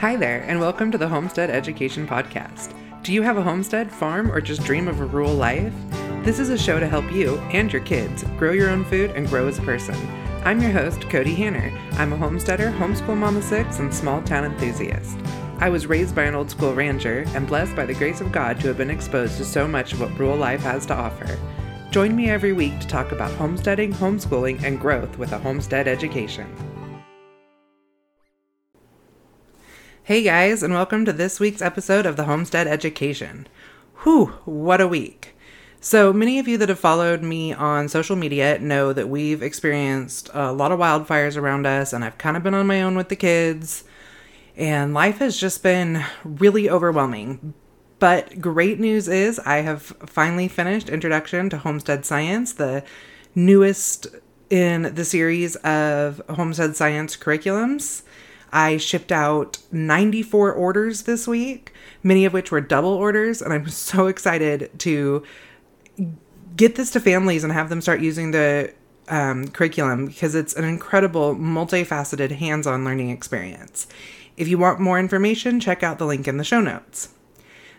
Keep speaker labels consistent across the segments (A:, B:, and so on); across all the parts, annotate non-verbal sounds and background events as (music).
A: Hi there, and welcome to the Homestead Education Podcast. Do you have a homestead, farm, or just dream of a rural life? This is a show to help you and your kids grow your own food and grow as a person. I'm your host, Cody Hanner. I'm a homesteader, homeschool mama six, and small town enthusiast. I was raised by an old school rancher and blessed by the grace of God to have been exposed to so much of what rural life has to offer. Join me every week to talk about homesteading, homeschooling, and growth with a homestead education. Hey guys, and welcome to this week's episode of the Homestead Education. Whew, what a week! So, many of you that have followed me on social media know that we've experienced a lot of wildfires around us, and I've kind of been on my own with the kids, and life has just been really overwhelming. But great news is, I have finally finished Introduction to Homestead Science, the newest in the series of Homestead Science curriculums. I shipped out 94 orders this week, many of which were double orders, and I'm (laughs) so excited to get this to families and have them start using the um, curriculum because it's an incredible, multifaceted, hands on learning experience. If you want more information, check out the link in the show notes.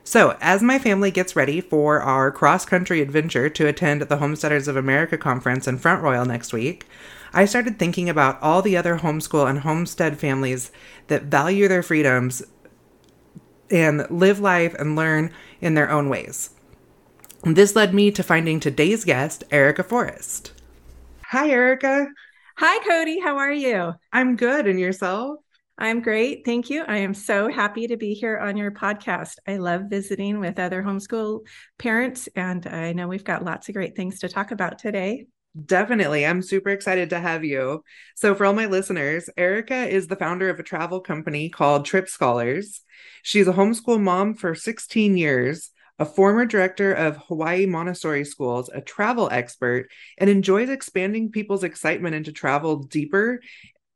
A: So, as my family gets ready for our cross country adventure to attend the Homesteaders of America conference in Front Royal next week, I started thinking about all the other homeschool and homestead families that value their freedoms and live life and learn in their own ways. This led me to finding today's guest, Erica Forrest. Hi, Erica.
B: Hi, Cody. How are you?
A: I'm good. And yourself?
B: I'm great. Thank you. I am so happy to be here on your podcast. I love visiting with other homeschool parents, and I know we've got lots of great things to talk about today.
A: Definitely. I'm super excited to have you. So, for all my listeners, Erica is the founder of a travel company called Trip Scholars. She's a homeschool mom for 16 years, a former director of Hawaii Montessori schools, a travel expert, and enjoys expanding people's excitement into travel deeper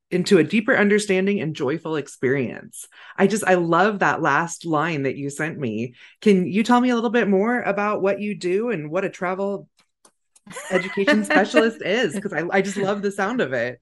A: into a deeper understanding and joyful experience. I just I love that last line that you sent me. Can you tell me a little bit more about what you do and what a travel education (laughs) specialist is because I, I just love the sound of it.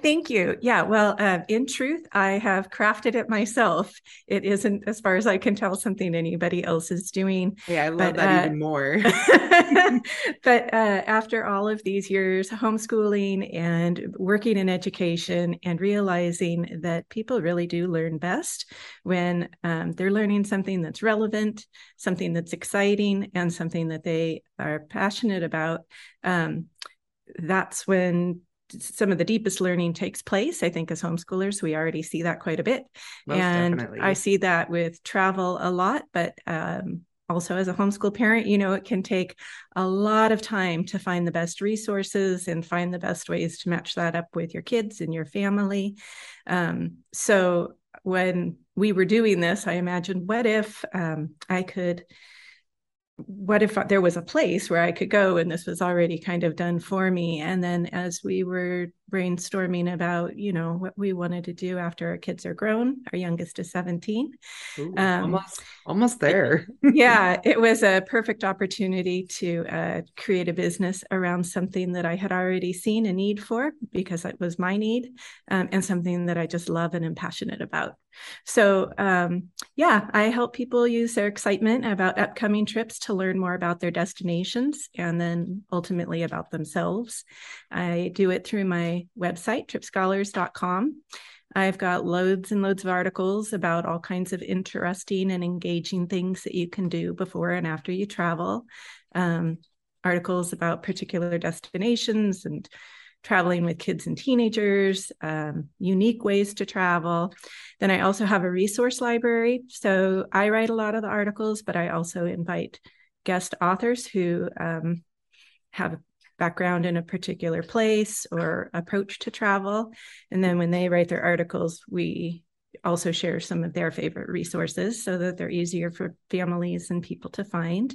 B: Thank you. Yeah. Well, uh, in truth, I have crafted it myself. It isn't, as far as I can tell, something anybody else is doing.
A: Yeah, I love but, that uh, even more. (laughs)
B: but uh, after all of these years homeschooling and working in education and realizing that people really do learn best when um, they're learning something that's relevant, something that's exciting, and something that they are passionate about. Um, that's when some of the deepest learning takes place. I think as homeschoolers, we already see that quite a bit. Most and definitely. I see that with travel a lot, but um, also as a homeschool parent, you know, it can take a lot of time to find the best resources and find the best ways to match that up with your kids and your family. Um, so when we were doing this, I imagined, what if um, I could what if there was a place where I could go and this was already kind of done for me? And then as we were brainstorming about, you know, what we wanted to do after our kids are grown, our youngest is 17.
A: Ooh, um, almost, almost there.
B: yeah, (laughs) it was a perfect opportunity to uh, create a business around something that I had already seen a need for because it was my need um, and something that I just love and am passionate about. So, um, yeah, I help people use their excitement about upcoming trips to learn more about their destinations and then ultimately about themselves. I do it through my website, tripscholars.com. I've got loads and loads of articles about all kinds of interesting and engaging things that you can do before and after you travel. Um, articles about particular destinations and traveling with kids and teenagers, um, unique ways to travel. Then I also have a resource library. So I write a lot of the articles, but I also invite guest authors who um, have background in a particular place or approach to travel. And then when they write their articles, we also share some of their favorite resources so that they're easier for families and people to find.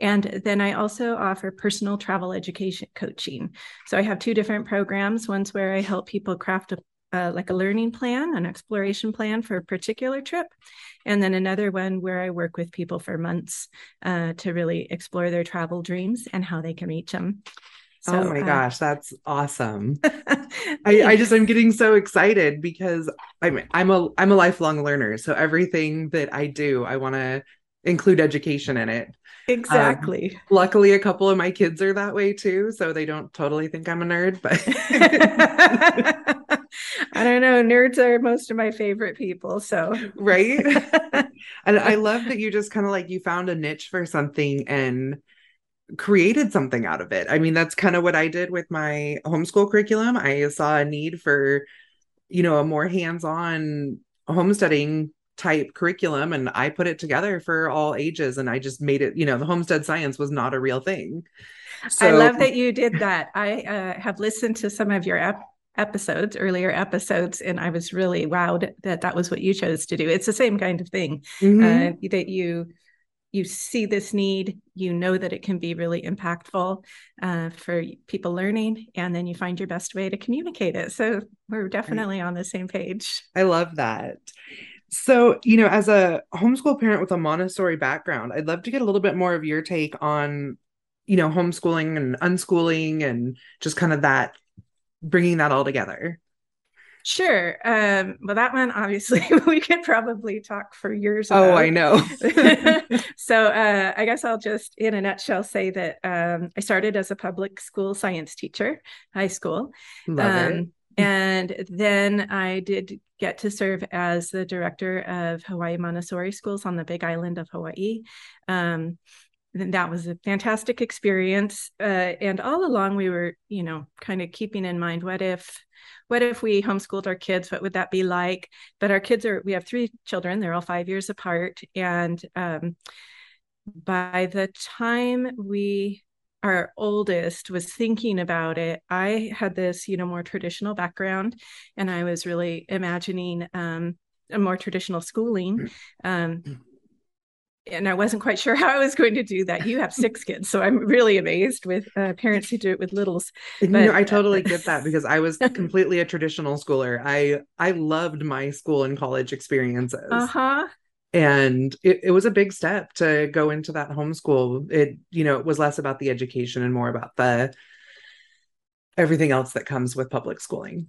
B: And then I also offer personal travel education coaching. So I have two different programs. One's where I help people craft a uh, like a learning plan, an exploration plan for a particular trip. And then another one where I work with people for months uh, to really explore their travel dreams and how they can reach them.
A: So, oh my uh, gosh, that's awesome. (laughs) I, I just I'm getting so excited because I'm I'm a I'm a lifelong learner. So everything that I do, I want to include education in it.
B: Exactly.
A: Um, (laughs) luckily, a couple of my kids are that way too, so they don't totally think I'm a nerd. But (laughs)
B: I don't know. Nerds are most of my favorite people. So (laughs)
A: right. and I love that you just kind of like you found a niche for something and created something out of it. I mean, that's kind of what I did with my homeschool curriculum. I saw a need for, you know, a more hands-on homesteading type curriculum and I put it together for all ages and I just made it, you know, the homestead science was not a real thing.
B: So, I love that you did that. I uh, have listened to some of your ep- episodes, earlier episodes, and I was really wowed that that was what you chose to do. It's the same kind of thing mm-hmm. uh, that you you see this need, you know that it can be really impactful uh, for people learning, and then you find your best way to communicate it. So we're definitely on the same page.
A: I love that. So, you know, as a homeschool parent with a Montessori background, I'd love to get a little bit more of your take on, you know, homeschooling and unschooling and just kind of that bringing that all together.
B: Sure. Um, well, that one, obviously, (laughs) we could probably talk for years.
A: Oh, about. Oh, I know. (laughs)
B: so uh, I guess I'll just, in a nutshell, say that um, I started as a public school science teacher, high school.
A: Love um, it.
B: And then I did get to serve as the director of Hawaii Montessori schools on the Big Island of Hawaii. Um, that was a fantastic experience. Uh, and all along, we were, you know, kind of keeping in mind what if what if we homeschooled our kids what would that be like but our kids are we have three children they're all five years apart and um, by the time we our oldest was thinking about it i had this you know more traditional background and i was really imagining um, a more traditional schooling um, and I wasn't quite (laughs) sure how I was going to do that. You have six kids, so I'm really amazed with uh, parents who do it with littles.
A: But, know, I totally get that because I was (laughs) completely a traditional schooler. I I loved my school and college experiences.
B: Uh huh.
A: And it, it was a big step to go into that homeschool. It you know it was less about the education and more about the everything else that comes with public schooling.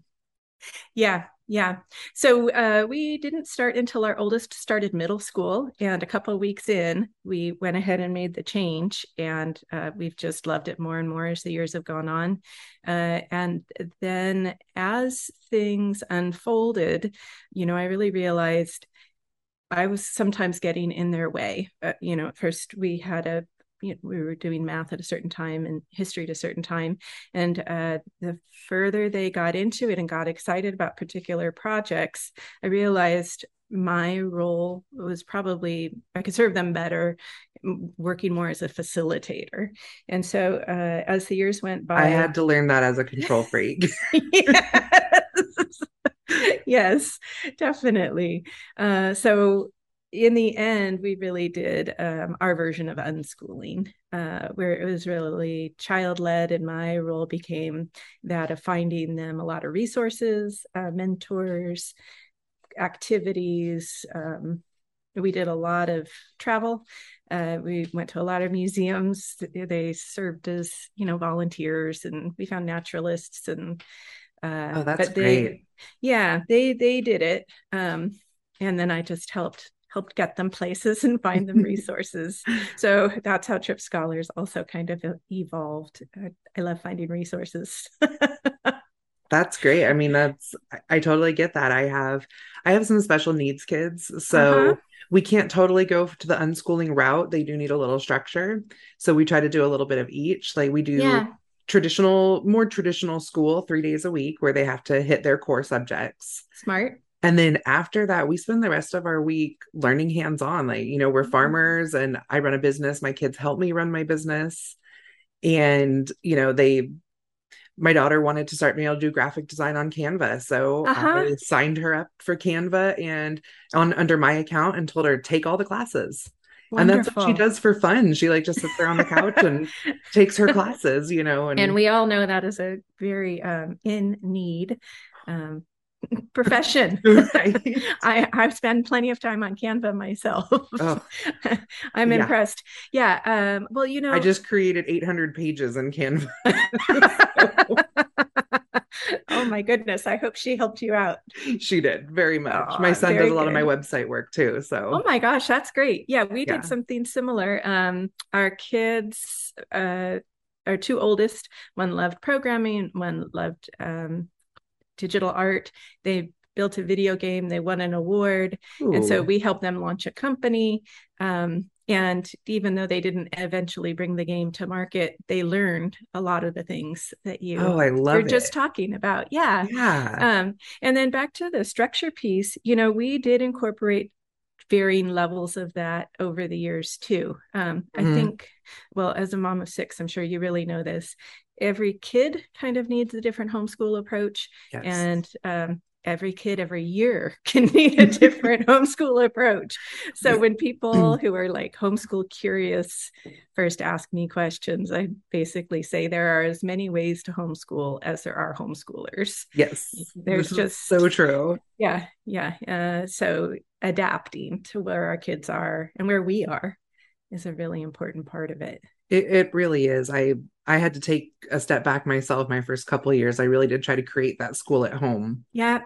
B: Yeah, yeah. So uh, we didn't start until our oldest started middle school. And a couple of weeks in, we went ahead and made the change. And uh, we've just loved it more and more as the years have gone on. Uh, and then as things unfolded, you know, I really realized I was sometimes getting in their way. Uh, you know, at first we had a you know, we were doing math at a certain time and history at a certain time. And uh, the further they got into it and got excited about particular projects, I realized my role was probably I could serve them better working more as a facilitator. And so uh, as the years went by,
A: I had to learn that as a control freak. (laughs)
B: yes. (laughs) yes, definitely. Uh, so in the end, we really did um, our version of unschooling, uh, where it was really child led, and my role became that of finding them a lot of resources, uh, mentors, activities. Um, we did a lot of travel. Uh, we went to a lot of museums. They served as, you know, volunteers, and we found naturalists and.
A: Uh, oh, that's they, great.
B: Yeah, they they did it, um, and then I just helped helped get them places (laughs) and find them (laughs) resources. so that's how Trip Scholars also kind of evolved. I, I love finding resources. (laughs)
A: that's great. I mean, that's I, totally get that. I have I have some special needs kids, so uh-huh. we can't totally go to the unschooling route. They do need a little structure, so we try to do a little bit of each. Like we do. Yeah. Traditional more traditional school 3 days a week where they have to hit their core subjects.
B: Smart.
A: And then after that we spend the rest of our week learning hands on like you know we're mm-hmm. farmers and i run a business. My kids help me run my business. And you know they my daughter wanted to start being able to do graphic design on canva. So uh-huh. i signed her up for canva and on under my account and told her take all the classes Wonderful. and that's what she does for fun she like just sits there on the couch and (laughs) takes her classes you know
B: and, and we all know that is a very um, in need um, (laughs) profession. (laughs) I I've spent plenty of time on Canva myself. Oh, I'm yeah. impressed. Yeah. Um, well, you know,
A: I just created 800 pages in Canva.
B: Oh my goodness. I hope she helped you out. (laughs)
A: She did very much. My son does a lot of my website work too. So
B: Oh my gosh, that's great. Yeah, we
A: Yeah.
B: did something similar. Um, our kids, uh, our two oldest, one loved programming, one loved um, digital art. They built a video game, they won an award. And so we helped them launch a company. Um, and even though they didn't eventually bring the game to market, they learned a lot of the things that you
A: oh, I love
B: were
A: it.
B: just talking about. Yeah.
A: yeah.
B: Um, and then back to the structure piece, you know, we did incorporate varying levels of that over the years too. Um, I
A: Mhm.
B: think, well, as a mom of six, I'm sure you really know this. Every kid kind of needs a different homeschool approach,
A: yes.
B: and um, every kid every year (laughs) can need a different (laughs) homeschool approach. So when people (clears throat) who are like homeschool curious first ask me questions, I basically say there are as many ways to homeschool as there are homeschoolers.
A: yes.
B: There's just
A: so true.
B: yeah, yeah. Uh, so adapting to where our kids are and where we are is a really important part of it.
A: It, it really is. I I had to take a step back myself my first couple of years. I really did try to create that school at home.
B: Yeah.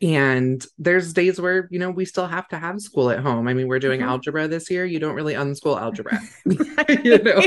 A: And there's days where, you know, we still have to have school at home. I mean, we're doing
B: Mhm.
A: algebra this year. You don't really unschool algebra. (laughs) (laughs) you know.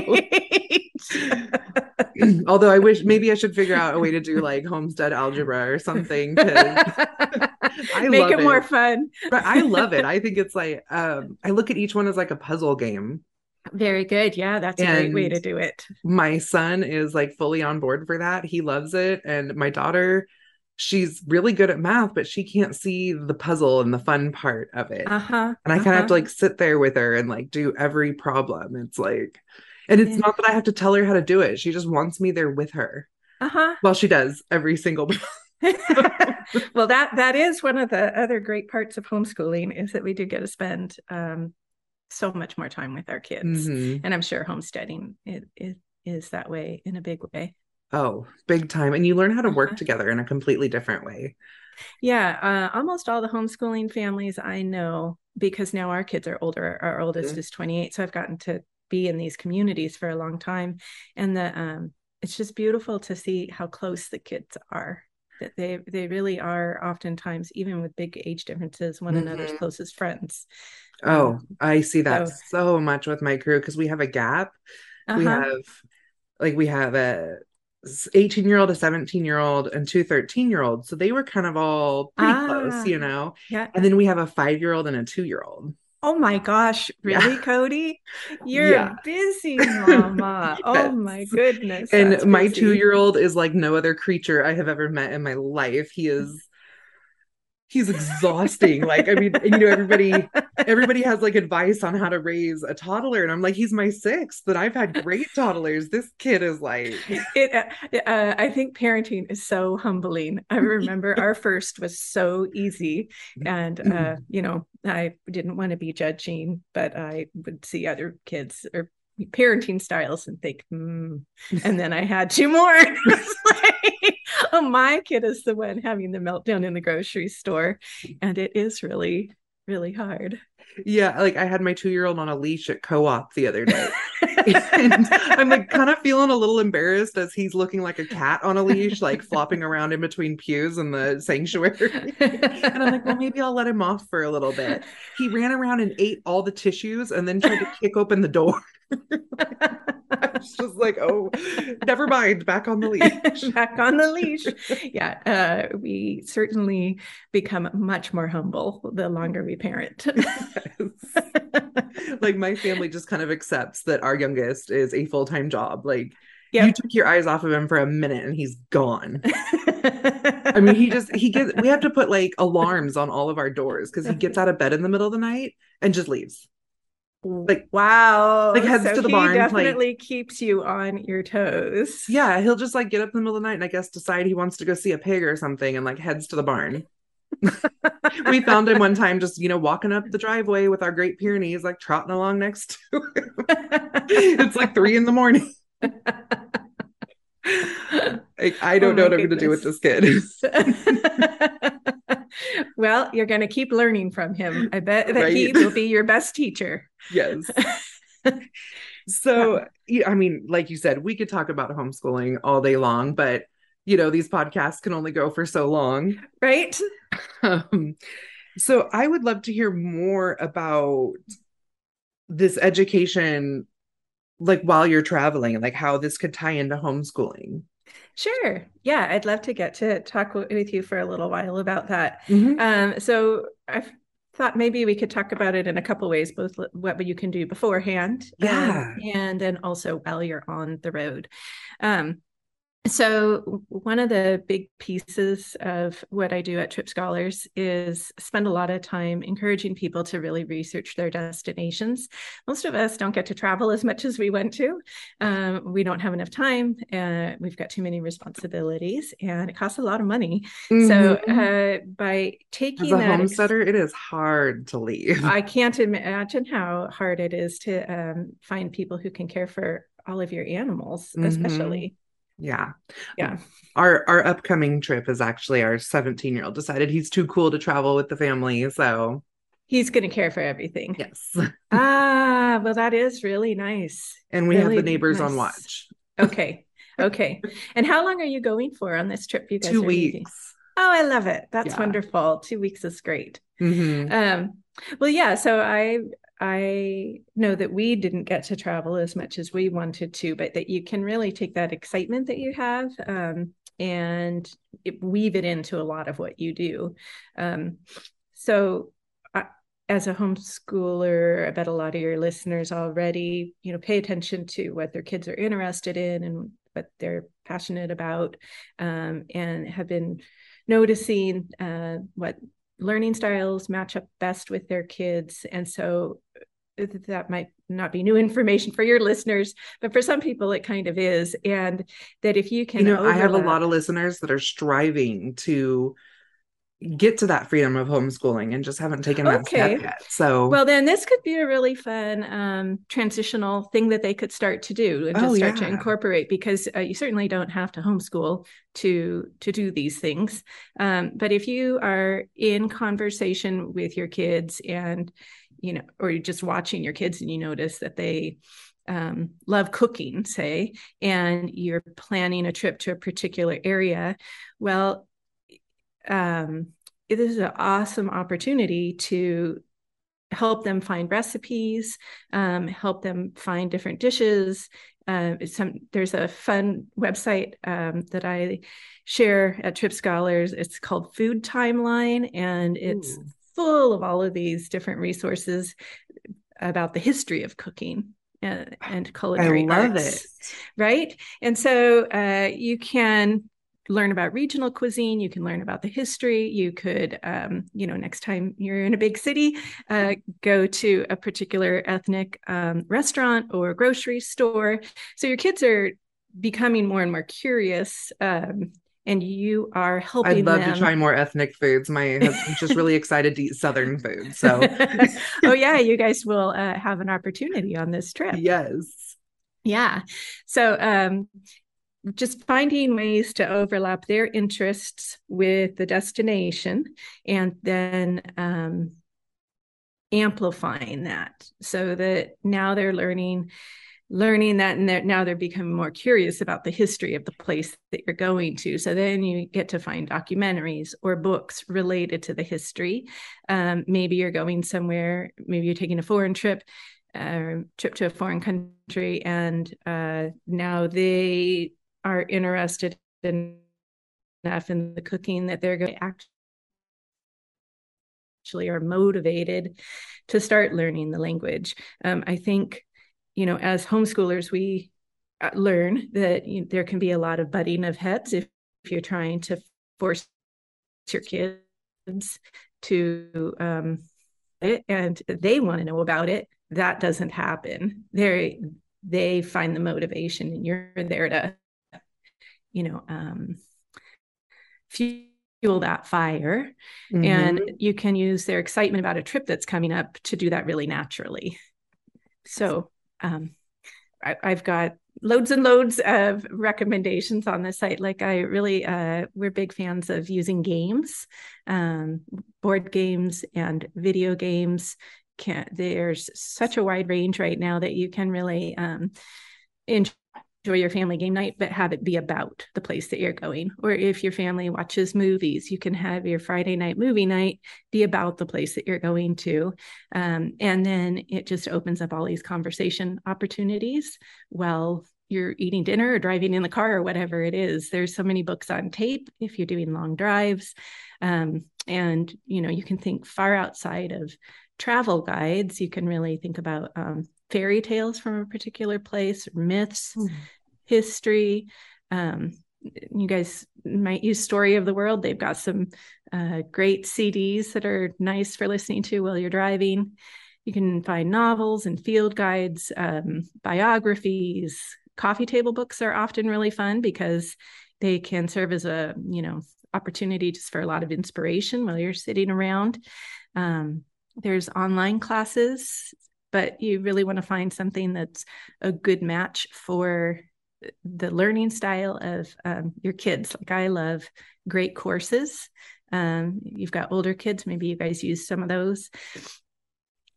A: (laughs) Although I wish maybe I should figure out a way to do like homestead algebra or something. I
B: Make
A: love
B: it more
A: it.
B: fun.
A: But I love it. I think it's like um I look at each one as like a puzzle game.
B: Very good. Yeah, that's a great way to do it.
A: my son is like fully on board for that. He loves it. And my daughter, she's really good at math, but she can't see the puzzle and the fun part of it.
B: Uh-huh.
A: and I kind of have to
B: uh-huh.
A: like sit there with her and like do every problem. It's like, and it's
B: Yeah.
A: not that I have to tell her how to do it. She just wants me there with her.
B: Uh-huh.
A: Well, she does every single. (laughs) (laughs)
B: well, that that is one of the other great parts of homeschooling is that we do get to spend um, so much more time with our kids,
A: Mhm.
B: and I'm sure homesteading it, it is that way in a big way.
A: Oh, big time. And you learn how to work
B: Uh-huh.
A: together in a completely different way.
B: Yeah, uh, almost all the homeschooling families I know, because now our kids are older. Our oldest
A: Mhm.
B: is 28, so I've gotten to be in these communities for a long time, and the um, it's just beautiful to see how close the kids are. That they they really are oftentimes, even with big age differences, one another's
A: Mhm.
B: closest friends.
A: Oh,
B: Um,
A: I see that
B: so-
A: so much with my crew because we have a gap. We
B: uh-huh.
A: have like we have a 18 year old, a 17 year old, and two 13 year olds. So they were kind of all pretty
B: Ah.
A: close, you know.
B: yeah.
A: And then we have a five year old and a two year old.
B: Oh my gosh, (laughs)
A: Yeah.
B: really, Cody? (laughs) You're
A: Yeah.
B: busy, (laughs) mama. Oh my goodness.
A: And my two year old is like no other creature I have ever met in my life. He is he's exhausting. like, I mean, and, you know, everybody everybody has like advice on how to raise a toddler. And I'm like, he's my sixth, but I've had great toddlers. This kid is like
B: it uh, uh, i think parenting is so humbling i remember (laughs) our first was so easy and uh you know i didn't want to be judging but i would see other kids or parenting styles and think hmm. and then i had two more (laughs) like, oh (laughs) my kid is the one having the meltdown in the grocery store and it is really really hard
A: Yeah, like I had my two year old on a leash at co op the other day. and (laughs) (laughs) I'm like kind of feeling a little embarrassed as he's looking like a cat on a leash, like flopping around in between pews in the sanctuary. And I'm like, well, maybe I'll let him off for a little bit. He ran around and ate all the tissues and then tried to kick open the door. (laughs) I was just like, oh, never mind, back on the (laughs) leash. (laughs)
B: back on the leash. Yeah, uh, we certainly become much more humble the longer we parent.
A: like my family just kind of accepts that our youngest is a full time job. Like
B: Yep.
A: you took your eyes off of him for a minute and he's gone. I mean, he just he gets we have to put like alarms on all of our doors because he gets out of bed in the middle of the night and just leaves. Like
B: wow,
A: like heads
B: so
A: to the
B: he
A: barn, like-
B: Definitely keeps you on your toes.
A: Yeah, he'll just like get up in the middle of the night and I guess decide he wants to go see a pig or something and like heads to the barn. (laughs) we found him one time just, you know, walking up the driveway with our Great Pyrenees, like trotting along next to him. (laughs) it's like three in the morning. (laughs) Like, I don't
B: Oh
A: know what I'm going to do with this kid.
B: Well, you're going to keep learning from him. I bet that he will be your best teacher. (laughs)
A: yes. (laughs) So, yeah, I mean, like you said, we could talk about homeschooling all day long, but you know, these podcasts can only go for so long.
B: Right. (laughs)
A: Um, so I would love to hear more about this education, like while you're traveling, like how this could tie into homeschooling.
B: Sure. Yeah, I'd love to get to talk with you for a little while about that. Mm-hmm. Um, so I've thought maybe we could talk about it in a couple ways, both what you can do beforehand,
A: yeah,
B: um, and then also while you're on the road. Um, so, one of the big pieces of what I do at Trip Scholars is spend a lot of time encouraging people to really research their destinations. Most of us don't get to travel as much as we want to. Um, we don't have enough time. Uh, we've got too many responsibilities, and it costs a lot of money. Mm-hmm. So, uh, by taking
A: as a that homesteader, ex- it is hard to leave.
B: I can't imagine how hard it is to um, find people who can care for all of your animals, mm-hmm. especially.
A: Yeah.
B: Yeah.
A: Our our upcoming trip is actually our 17 year old decided he's too cool to travel with the family. So
B: he's going to care for everything.
A: Yes. (laughs)
B: ah, well, that is really nice.
A: And we
B: really
A: have the neighbors nice. on watch.
B: Okay. Okay. and how long are you going for on this trip? You
A: guys two weeks. Leaving?
B: Oh, I love it. That's yeah. wonderful. Two weeks is great. Mm-hmm. Um, well, yeah. So I I know that we didn't get to travel as much as we wanted to, but that you can really take that excitement that you have um, and it, weave it into a lot of what you do. Um, so, I, as a homeschooler, I bet a lot of your listeners already, you know, pay attention to what their kids are interested in and what they're passionate about, um, and have been noticing uh, what learning styles match up best with their kids. And so uh, that might not be new (laughs) information for your listeners, but for some people it kind of is. And that if you can,
A: you know, overlap... I have a lot of listeners that are striving to get to that freedom of homeschooling and just haven't taken that okay. step yet. So,
B: well, then this could be a really fun um, transitional thing that they could start to do and just oh, start yeah. to incorporate because uh, you certainly don't have to homeschool to to do these things. Um, but if you are in conversation with your kids and you know, or you're just watching your kids and you notice that they um, love cooking, say, and you're planning a trip to a particular area, well, um, it is an awesome opportunity to help them find recipes, um, help them find different dishes. Uh, some there's a fun website um, that I share at Trip Scholars. It's called Food Timeline, and it's Ooh full of all of these different resources about the history of cooking and, and culinary
A: I love
B: arts,
A: it.
B: right? And so uh, you can learn about regional cuisine you can learn about the history you could um, you know next time you're in a big city uh, go to a particular ethnic um, restaurant or grocery store so your kids are becoming more and more curious um, and you are helping
A: I'd love
B: them.
A: to try more ethnic foods. My husband's just really excited to eat Southern food. So, (laughs)
B: oh, yeah, you guys will uh, have an opportunity on this trip.
A: Yes.
B: Yeah. So, um, just finding ways to overlap their interests with the destination and then um, amplifying that so that now they're learning learning that and they're, now they're becoming more curious about the history of the place that you're going to. So then you get to find documentaries or books related to the history. Um, maybe you're going somewhere maybe you're taking a foreign trip uh, trip to a foreign country and uh, now they are interested enough in the cooking that they're going to actually are motivated to start learning the language um, i think you know, as homeschoolers, we uh, learn that you know, there can be a lot of butting of heads if, if you're trying to force your kids to um, it and they want to know about it. That doesn't happen. They they find the motivation, and you're there to, you know, um, fuel that fire. Mm-hmm. And you can use their excitement about a trip that's coming up to do that really naturally. So um, I, have got loads and loads of recommendations on the site. Like I really, uh, we're big fans of using games, um, board games and video games. Can, there's such a wide range right now that you can really um, enjoy enjoy your family game night, but have it be about the place that you're going. Or if your family watches movies, you can have your Friday night movie night be about the place that you're going to. Um, and then it just opens up all these conversation opportunities while you're eating dinner or driving in the car or whatever it is. There's so many books on tape if you're doing long drives. Um, and, you know, you can think far outside of travel guides. You can really think about um, fairy tales from a particular place, myths, mm. history. Um, you guys might use Story of the World. They've got some uh, great CDs that are nice for listening to while you're driving. You can find novels and field guides, um, biographies. Coffee table books are often really fun because they can serve as a you know opportunity just for a lot of inspiration while you're sitting around. Um, there's online classes but you really want to find something that's a good match for the learning style of um, your kids. Like I love great courses. Um, you've got older kids, maybe you guys use some of those,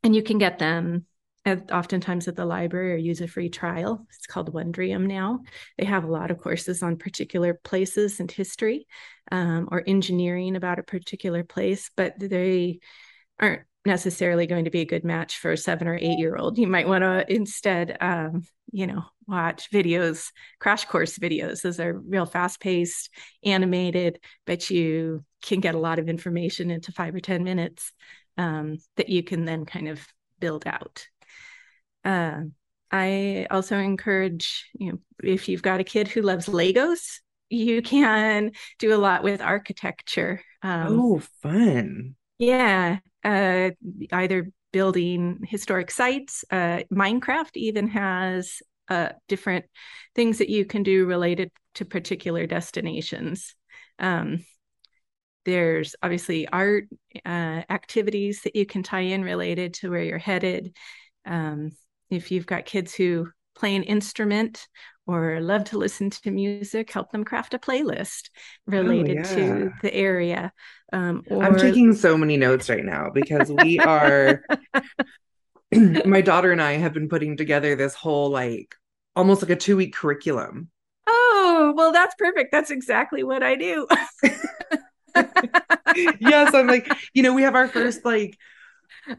B: and you can get them at, oftentimes at the library or use a free trial. It's called Wondrium now. They have a lot of courses on particular places and history um, or engineering about a particular place, but they aren't necessarily going to be a good match for a seven or eight year old. You might want to instead, um, you know, watch videos, crash course videos. Those are real fast paced, animated, but you can get a lot of information into five or 10 minutes um, that you can then kind of build out. Uh, I also encourage, you know, if you've got a kid who loves Legos, you can do a lot with architecture.
A: Um, oh, fun.
B: Yeah, uh, either building historic sites. Uh, Minecraft even has uh, different things that you can do related to particular destinations. Um, there's obviously art uh, activities that you can tie in related to where you're headed. Um, if you've got kids who play an instrument or love to listen to music, help them craft a playlist related oh, yeah. to the area.
A: Um, or... I'm taking so many notes right now because we are, (clears throat) my daughter and I have been putting together this whole like almost like a two week curriculum.
B: Oh, well, that's perfect. That's exactly what I do. (laughs)
A: yes, I'm like, you know, we have our first like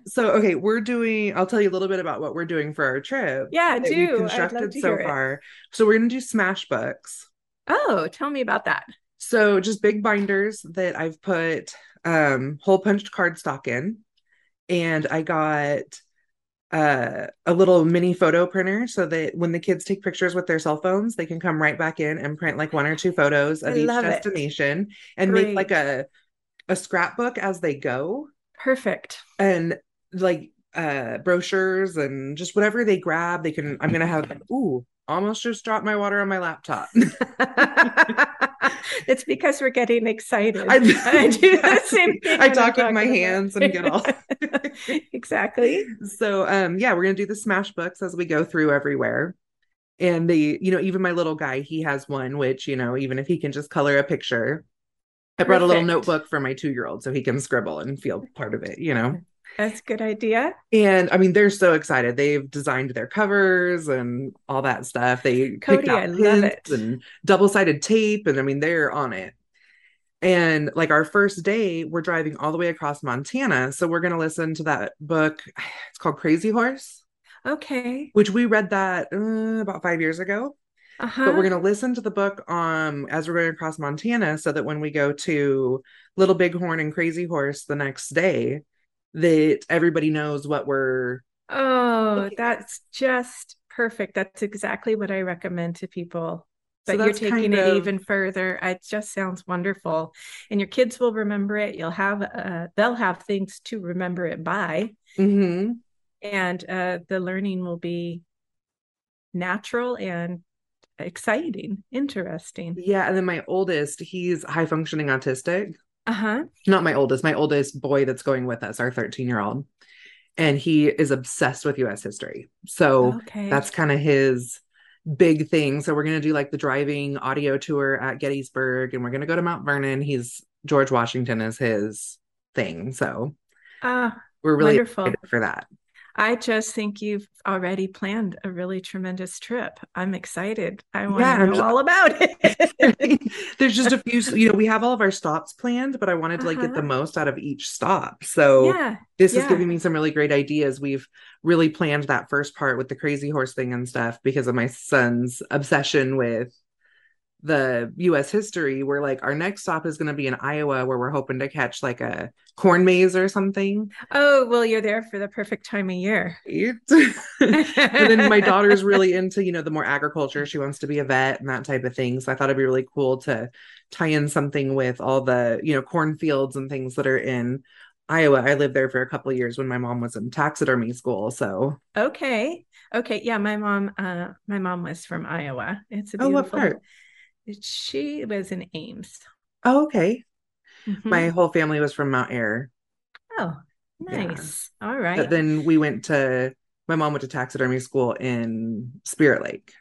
A: so okay we're doing i'll tell you a little bit about what we're doing for our trip
B: yeah do. Constructed so far.
A: So we're gonna do smash books
B: oh tell me about that.
A: So just big binders that i've put um hole punched cardstock in and i got uh, a little mini photo printer so that when the kids take pictures with their cell phones they can come right back in and print like one or two photos of I each destination it. and Great. make like a a scrapbook as they go
B: Perfect.
A: And like uh brochures and just whatever they grab, they can I'm gonna have ooh, almost just dropped my water on my laptop. (laughs)
B: it's because we're getting excited. I, (laughs) I do the (laughs)
A: same thing. I talk with my about. hands and get all
B: exactly.
A: So um yeah, we're gonna do the smash books as we go through everywhere. And the, you know, even my little guy, he has one, which, you know, even if he can just color a picture, I brought a little notebook for my two year old so he can scribble and feel part of it, you know?
B: That's a good idea.
A: And I mean, they're so excited. They've designed their covers and all that stuff. They
B: Cody, I love it.
A: And double sided tape. And I mean, they're on it. And like our first day, we're driving all the way across Montana. So we're going to listen to that book. (sighs) It's called Crazy Horse.
B: Okay.
A: Which we read that uh, about five years ago. Uh-huh. But we're going to listen to the book um as we're going across Montana so that when we go to Little Bighorn and Crazy Horse the next day, that everybody knows what we're
B: Oh, that's just perfect. That's exactly what I recommend to people. But so you're taking it of... even further. It just sounds wonderful. And your kids will remember it. You'll have uh they'll have things to remember it by.
A: Mm-hmm.
B: And uh the learning will be natural and exciting, interesting.
A: Yeah. And then my oldest, he's high functioning autistic.
B: Uh huh.
A: Not my oldest, my oldest boy that's going with us, our 13 year old. And he is obsessed with US history. So okay. that's kind of his big thing. So we're going to do like the driving audio tour at Gettysburg and we're going to go to Mount Vernon. He's George Washington is his thing. So
B: uh,
A: we're really wonderful. excited for that.
B: I just think you've already planned a really tremendous trip. I'm excited. I want
A: Yeah,
B: to know
A: just-
B: all about it. (laughs) (laughs)
A: There's just a few, you know, we have all of our stops planned, but I wanted to like get the
B: Uh-huh.
A: most out of each stop. So
B: yeah.
A: this is giving me some really great ideas. We've really planned that first part with the crazy horse thing and stuff because of my son's obsession with the US history. We're like, our next stop is going to be in Iowa where we're hoping to catch like a corn maze or something.
B: Oh, well, you're there for the perfect time of year. (laughs)
A: and then my daughter's really into, you know, the more agriculture. She wants to be a vet and that type of thing. So I thought it'd be really cool to tie in something with all the, you know, cornfields and things that are in Iowa. I lived there for a couple of years when my mom was in taxidermy school. So,
B: Okay. Okay. Yeah, my mom uh my mom was from Iowa. It's a
A: oh, what
B: beautiful
A: part?
B: She was in Ames.
A: Oh, okay.
B: Mhm.
A: My whole family was from Mount Ayr.
B: Oh,
A: Yeah.
B: nice. All
A: But then we went to, my mom went to taxidermy school in Spirit Lake.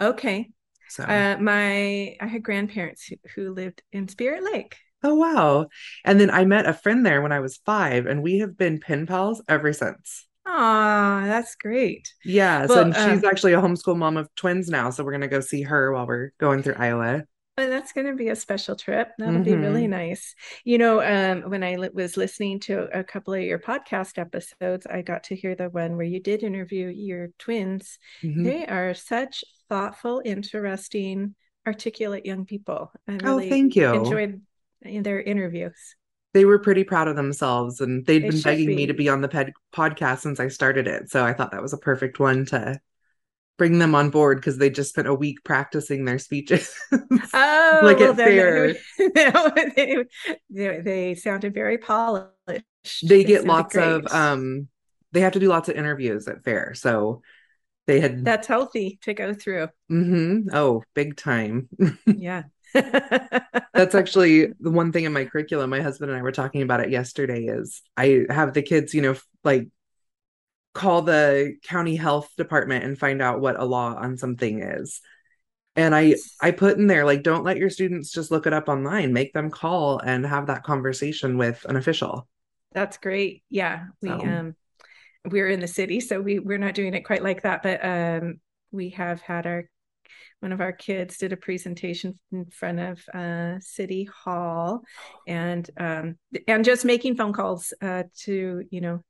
B: Okay.
A: So,
B: Uh my I had grandparents who, who lived in Spirit Lake.
A: oh, wow. And then I met a friend there when I was five, and we have been pen pals ever since.
B: Oh, that's great.
A: Yes,
B: Well,
A: and she's
B: uh,
A: actually a homeschool mom of twins now, so we're gonna go see her while we're going through Iowa.
B: Well, that's going to be a special trip. That'll be really
A: Mhm.
B: nice. You know, um, when I li- was listening to a couple of your podcast episodes, I got to hear the one where you did interview your twins.
A: Mhm.
B: They are such thoughtful, interesting, articulate young people. I
A: Oh, thank you.
B: enjoyed in their interviews.
A: They were pretty proud of themselves, and they'd
B: They
A: been begging me to
B: be.
A: be on the ped- podcast since I started it. So I thought that was a perfect one to bring them on board because they just spent a week practicing their speeches. (laughs)
B: Oh,
A: Like
B: well,
A: at fair.
B: they, (laughs) they, they sounded very polished.
A: They get
B: sounded
A: lots of um they have to do lots of interviews at fair. So they had
B: That's healthy to go through.
A: Mhm. Oh, big time. (laughs)
B: Yeah.
A: That's actually the one thing in my curriculum. My husband and I were talking about it yesterday is I have the kids, you know, like call the county health department and find out what a law on something is. And I I put in there like don't let your students just look it up online. Make them call and have that conversation with an official.
B: That's great. Yeah. We
A: So-
B: um we're in the city, so we we're not doing it quite like that, but um we have had our one of our kids did a presentation in front of uh city hall and um and just making phone calls uh to, you know,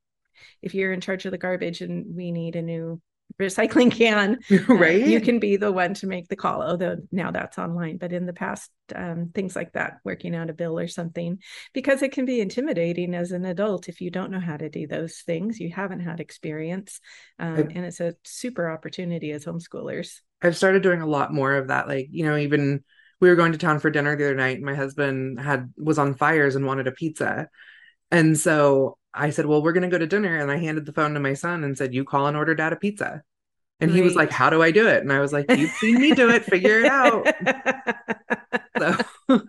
B: if you're in charge of the garbage and we need a new recycling can, (laughs) uh,
A: right?
B: you can be the one to make the call although now that's online. But in the past um, things like that working out a bill or something because it can be intimidating as an adult if you don't know how to do those things. You haven't had experience um, and it's a super opportunity as homeschoolers
A: I've started doing a lot more of that. Like, you know, even we were going to town for dinner the other night, and my husband had was on fires and wanted a pizza. And so I said, Well, we're gonna go to dinner. And I handed the phone to my son and said, You call and order dad a pizza. And he was like, How do I do it? And I was like, You've seen me do it, figure it out. So (laughs)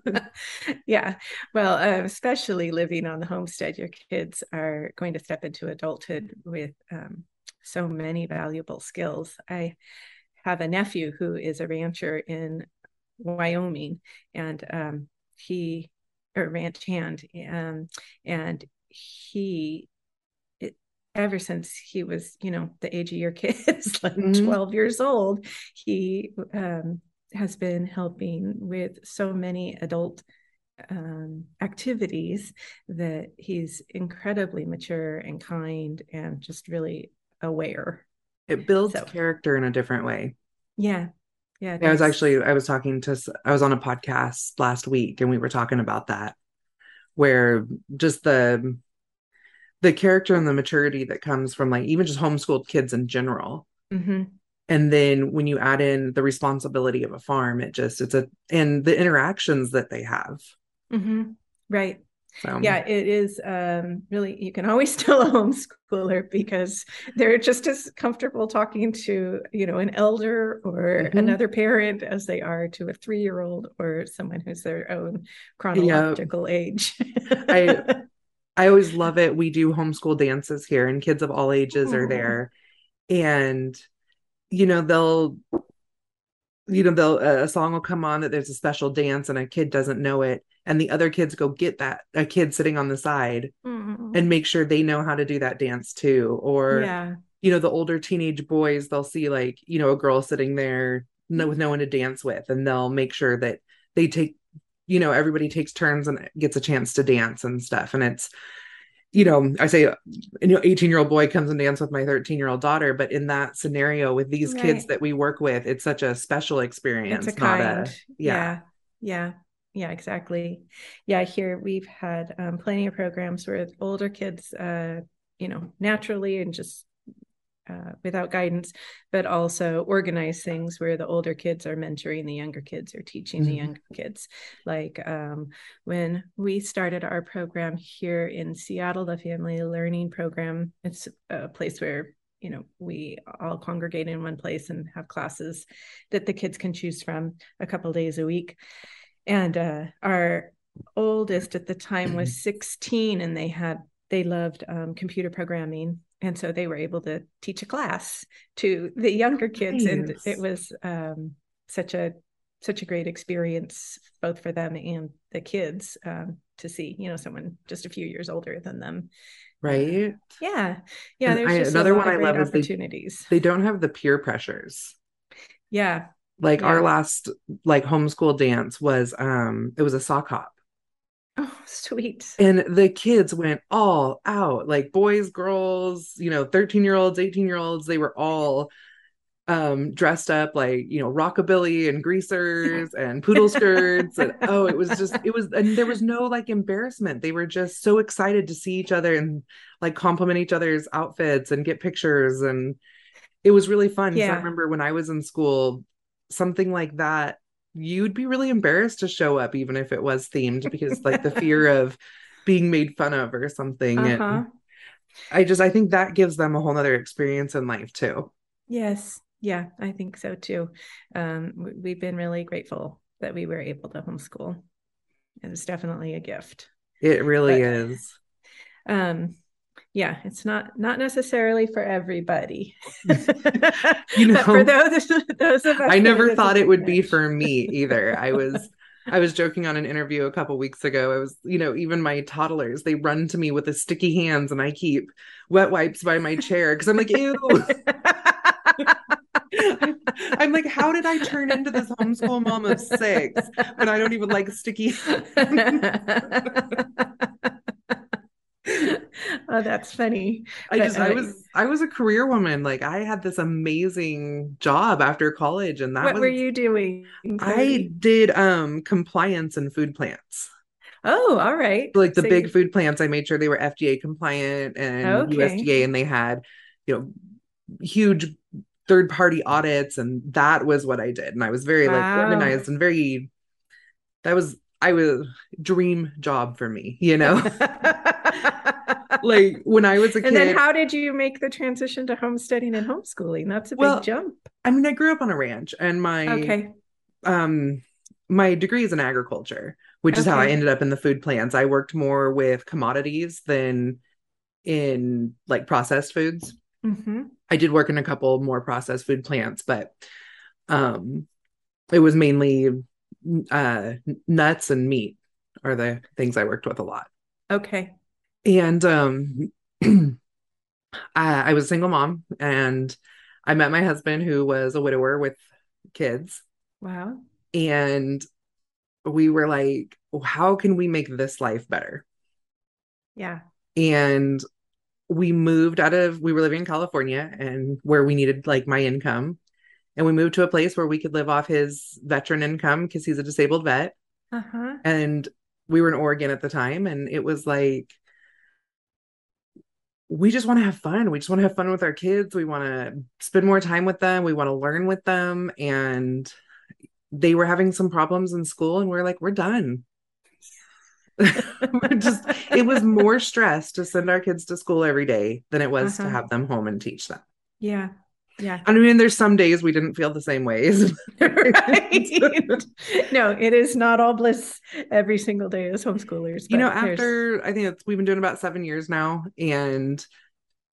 B: yeah well uh, especially living on the homestead your kids are going to step into adulthood with um, so many valuable skills i have a nephew who is a rancher in wyoming and um, he or ranch hand um, and he it, ever since he was you know the age of your (laughs) kids (laughs) like
A: Mhm.
B: 12 years old he um, has been helping with so many adult um, activities that he's incredibly mature and kind and just really aware.
A: It builds
B: So-
A: character in a different way.
B: Yeah. Yeah.
A: I was actually I was talking to I was on a podcast last week and we were talking about that where just the the character and the maturity that comes from like even just homeschooled kids in general
B: Mhm.
A: and then when you add in the responsibility of a farm it just it's a and the interactions that they have
B: Mhm. Right.
A: So
B: Yeah, it is um, really, you can always (laughs) tell a homeschooler because they're just as comfortable talking to, you know, an elder or
A: Mhm.
B: another parent as they are to a three-year-old or someone who's their own chronological age.
A: I- (laughs) I always love it. We do homeschool dances here, and kids of all ages are there. And, you know, they'll, you know they'll a song will come on that there's a special dance and a kid doesn't know it and the other kids go get that a kid sitting on the side
B: Mm.
A: and make sure they know how to do that dance too or
B: yeah.
A: you know the older teenage boys they'll see like you know a girl sitting there no, with no one to dance with and they'll make sure that they take you know everybody takes turns and gets a chance to dance and stuff and it's you know i say you know 18 year old boy comes and dance with my 13 year old daughter but in that scenario with these kids that we work with it's such a special experience
B: It's a
A: not
B: kind.
A: a
B: yeah. Yeah. Yeah, exactly. Yeah, here we've had um, plenty of programs where older kids, uh, you know, naturally and just uh, without guidance, but also organize things where the older kids are mentoring the younger kids or teaching the
A: Mhm.
B: younger kids. Like um, when we started our program here in Seattle, the Family Learning Program, it's a place where you know we all congregate in one place and have classes that the kids can choose from a couple days a week and uh, our oldest at the time was (clears throat) 16 and they had they loved um, computer programming and so they were able to teach a class to the younger kids and it was um, such a such a great experience both for them and the kids um, to see you know someone just a few years older than them.
A: Right?
B: yeah. Yeah
A: And
B: there's
A: I-
B: just
A: another one I love is they-
B: opportunities.
A: they don't have the peer pressures.
B: Yeah.
A: Like our last like homeschool dance was um it was a sock hop
B: oh (laughs) sweet.
A: And the kids went all out like boys girls you know 13 year olds 18 year olds they were all um dressed up like you know rockabilly and greasers and poodle (laughs) skirts and oh it was just it was and there was no like embarrassment. They were just so excited to see each other and like compliment each other's outfits and get pictures and it was really fun
B: Yeah.
A: i remember when i was in school something like that you'd be really embarrassed to show up even if it was themed because like the fear (laughs) of being made fun of or something
B: uh-huh
A: and i just i think that gives them a whole nother experience in life too
B: Yes. Yeah, I think so too. Um, we've been really grateful that we were able to homeschool. It was definitely a gift.
A: it really
B: But-
A: is
B: Um, yeah, it's not not necessarily for everybody. (laughs)
A: You
B: But for those (laughs) those of us
A: I never thought it would be for me either. I was (laughs) I was joking on an interview a couple weeks ago. I was, you know, even my toddlers, they run to me with the sticky hands and I keep wet wipes by my chair because I'm like, ew. I'm like, how did I turn into this homeschool mom of six when I don't even like sticky? (laughs)
B: oh, that's funny.
A: I
B: But,
A: just I was I was a career woman. Like I had this amazing job after college and that was
B: What
A: was
B: were you doing?
A: I did um compliance and food plants.
B: Oh, all right.
A: like the
B: So
A: big
B: you-
A: food plants, I made sure they were FDA compliant and
B: Okay.
A: USDA, and they had, you know, huge third party audits, and that was what I did. And I was very like organized and very. That was I was dream job for me, you know. (laughs) like when I was a kid.
B: and then how did you make the transition to homesteading and homeschooling? That's a
A: Well,
B: big jump.
A: I mean, I grew up on a ranch, and my
B: Okay.
A: um my degree is in agriculture which is how i ended up in the food plants i worked more with commodities than in like processed foods
B: hmm
A: i did work in a couple more processed food plants but um it was mainly uh nuts and meat are the things i worked with a lot
B: Okay.
A: And um (clears throat) I, I was a single mom and i met my husband who was a widower with kids
B: Wow.
A: and we were like how can we make this life better
B: Yeah.
A: and we moved out of we were living in california and where we needed like my income and we moved to a place where we could live off his veteran income because he's a disabled vet
B: Uh-huh.
A: and we were in oregon at the time and it was like we just want to have fun. We just want to have fun with our kids. We want to spend more time with them. We want to learn with them. And they were having some problems in school and we're like we're done. (laughs) We're just it was more stress to send our kids to school every day than it was to
B: Uh-huh.
A: have them home and teach them.
B: Yeah. Yeah.
A: i mean there's some days we didn't feel the same ways (laughs)
B: right. (laughs) no, it is not all bliss every single day as homeschoolers.
A: you know
B: but there's-
A: after i think it's we've been doing about seven years now and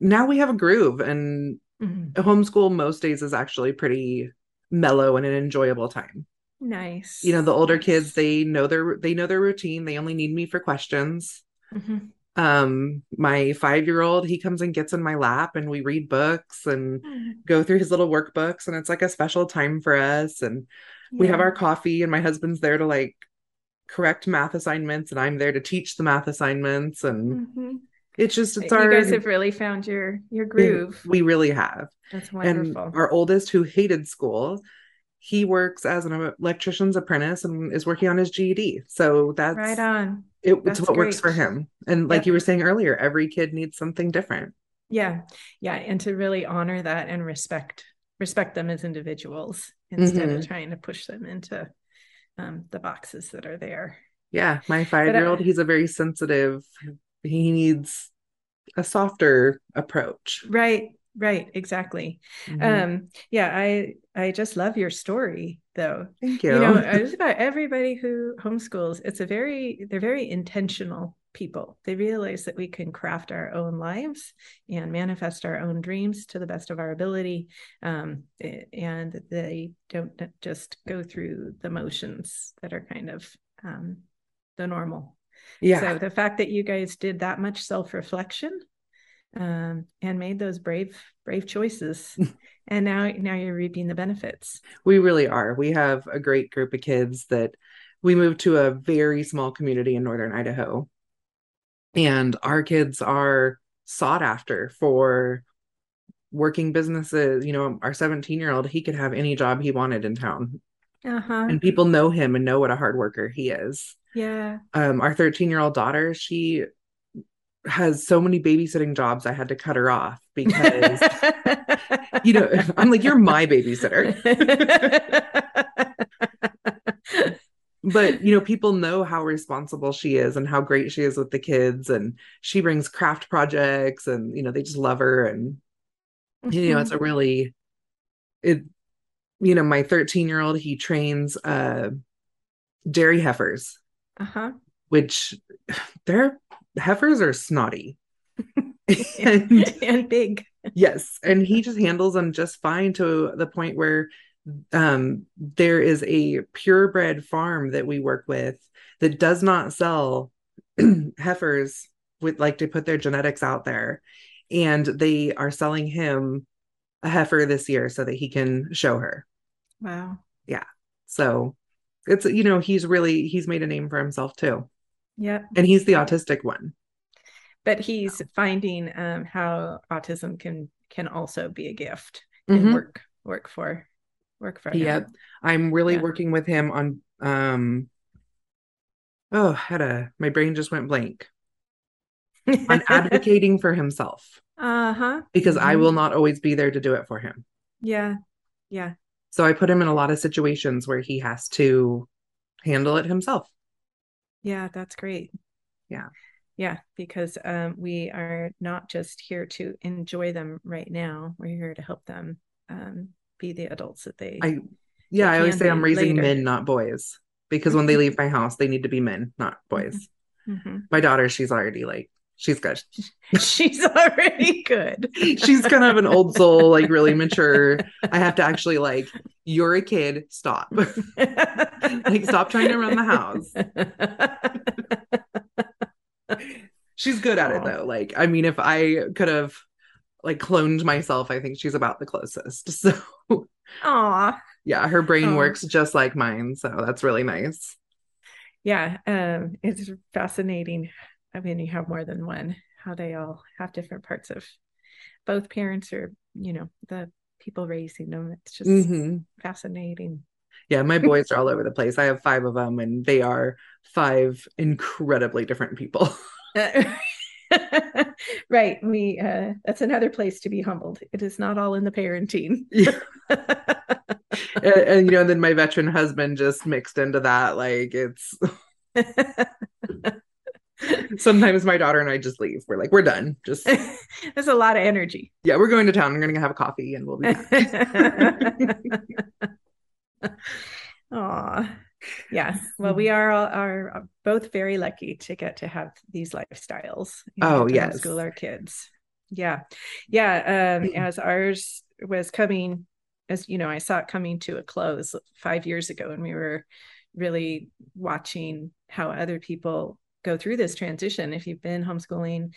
A: now we have a groove and
B: Mhm.
A: homeschool most days is actually pretty mellow and an enjoyable time.
B: Nice.
A: You know, the older kids, they know their they know their routine. They only need me for questions.
B: Mm-hmm.
A: Um, my five year old, he comes and gets in my lap and we read books and
B: Mm-hmm.
A: go through his little workbooks and it's like a special time for us. And we have our coffee and my husband's there to like correct math assignments and I'm there to teach the math assignments and
B: Mhm.
A: it's just it's
B: you
A: our
B: guys have really found your your groove.
A: we really have.
B: That's
A: And
B: wonderful.
A: our oldest who hated school, he works as an electrician's apprentice and is working on his GED. So that's
B: right on.
A: It, it's what works for him. And like
B: Yep.
A: you were saying earlier, every kid needs something different.
B: Yeah. Yeah. And to really honor that and respect respect them as individuals instead of
A: Mhm.
B: trying to push them into um, the boxes that are there.
A: Yeah, my five year old,
B: uh,
A: he's a very sensitive. He needs a softer approach.
B: Right. Right. Exactly.
A: Mhm.
B: Um, yeah, I I just love your story though.
A: Thank you.
B: You know, just about everybody who homeschools, it's a very they're very intentional people. They realize that we can craft our own lives and manifest our own dreams to the best of our ability. Um, and they don't just go through the motions that are kind of um, the normal.
A: yeah.
B: So the fact that you guys did that much self-reflection um, and made those brave, brave choices, (laughs) and now now you're reaping the benefits.
A: We really are. We have a great group of kids that we moved to a very small community in northern Idaho. And our kids are sought after for working businesses. You know, our 17 year old, he could have any job he wanted in town.
B: Uh-huh.
A: And people know him and know what a hard worker he is.
B: Yeah.
A: Um, our 13 year old daughter, she has so many babysitting jobs, I had to cut her off (laughs) because, you know, (laughs) I'm like, you're my babysitter. but you know people know how responsible she is and how great she is with the kids and she brings craft projects and you know they just love her and you know it's a really it you know my 13 year old he trains uh dairy heifers
B: uh-huh.
A: which (sighs) their heifers are snotty. (laughs) (laughs) And
B: and big.
A: yes and he just handles them just fine to the point where um there is a purebred farm that we work with that does not sell (clears throat) heifers with like to put their genetics out there. And they are selling him a heifer this year so that he can show her.
B: Wow. Yeah.
A: So it's you know he's really he's made a name for himself too
B: Yep.
A: and he's the autistic one
B: But he's finding um, how autism can can also be a gift and
A: Mhm.
B: work work for work for him.
A: Yep. I'm really
B: Yeah.
A: working with him on um oh, had a my brain just went blank. On (laughs) advocating for himself
B: uh-huh.
A: because I
B: Mhm.
A: will not always be there to do it for him.
B: Yeah. Yeah.
A: So I put him in a lot of situations where he has to handle it himself.
B: Yeah, that's great.
A: Yeah.
B: Yeah, because um, we are not just here to enjoy them right now. We're here to help them um, be the adults that they.
A: I yeah,
B: They
A: I always say I'm raising
B: later.
A: men, not boys. Because when they leave my house, they need to be men, not boys.
B: Mhm.
A: My daughter, she's already like, she's good. (laughs)
B: She's already (laughs) good.
A: she's kind of an old soul, like really mature. I have to actually like, you're a kid, stop. (laughs) like stop trying to run the house. She's good at it though. Like, I mean, if I could have like cloned myself, I think she's about the closest. So
B: Aw.
A: yeah, her brain
B: Aw.
A: works just like mine. So that's really nice.
B: Yeah, um, it's fascinating. I mean, you have more than one, how they all have different parts of both parents or, you know, the people raising them. It's just
A: hmm
B: fascinating.
A: Yeah, my (laughs) boys are all over the place. I have five of them, and they are five incredibly different people. (laughs) (laughs)
B: right. We uh that's another place to be humbled. It is not all in the parenting.
A: Yeah. and, and, you know, then my veteran husband just mixed into that. Like, it's (laughs) sometimes my daughter and I just leave. We're like, we're done. Just (laughs)
B: There's a lot of energy.
A: yeah, we're going to town. We're going to have a coffee, and we'll be back. (laughs)
B: Aw. Yeah. Well, we are all are both very lucky to get to have these lifestyles.
A: Oh, yes.
B: School our kids. Yeah. Yeah. Um, (clears throat) as ours was coming as you know, I saw it coming to a close five years ago, and we were really watching how other people go through this transition. If you've been homeschooling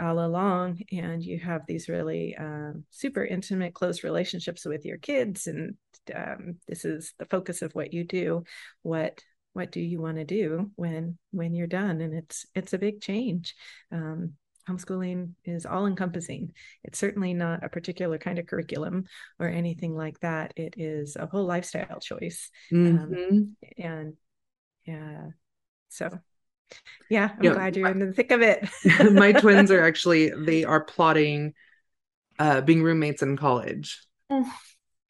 B: all along and you have these really um, super intimate, close relationships with your kids, and um, this is the focus of what you do, what what do you want to do when when you're done? And it's it's a big change. Um, homeschooling is all encompassing. It's certainly not a particular kind of curriculum or anything like that. It is a whole lifestyle choice. Um, mm-hmm. And yeah, so yeah, I'm glad you're in the thick of it. (laughs)
A: my twins are (laughs) actually they are plotting uh being roommates in college. Oh.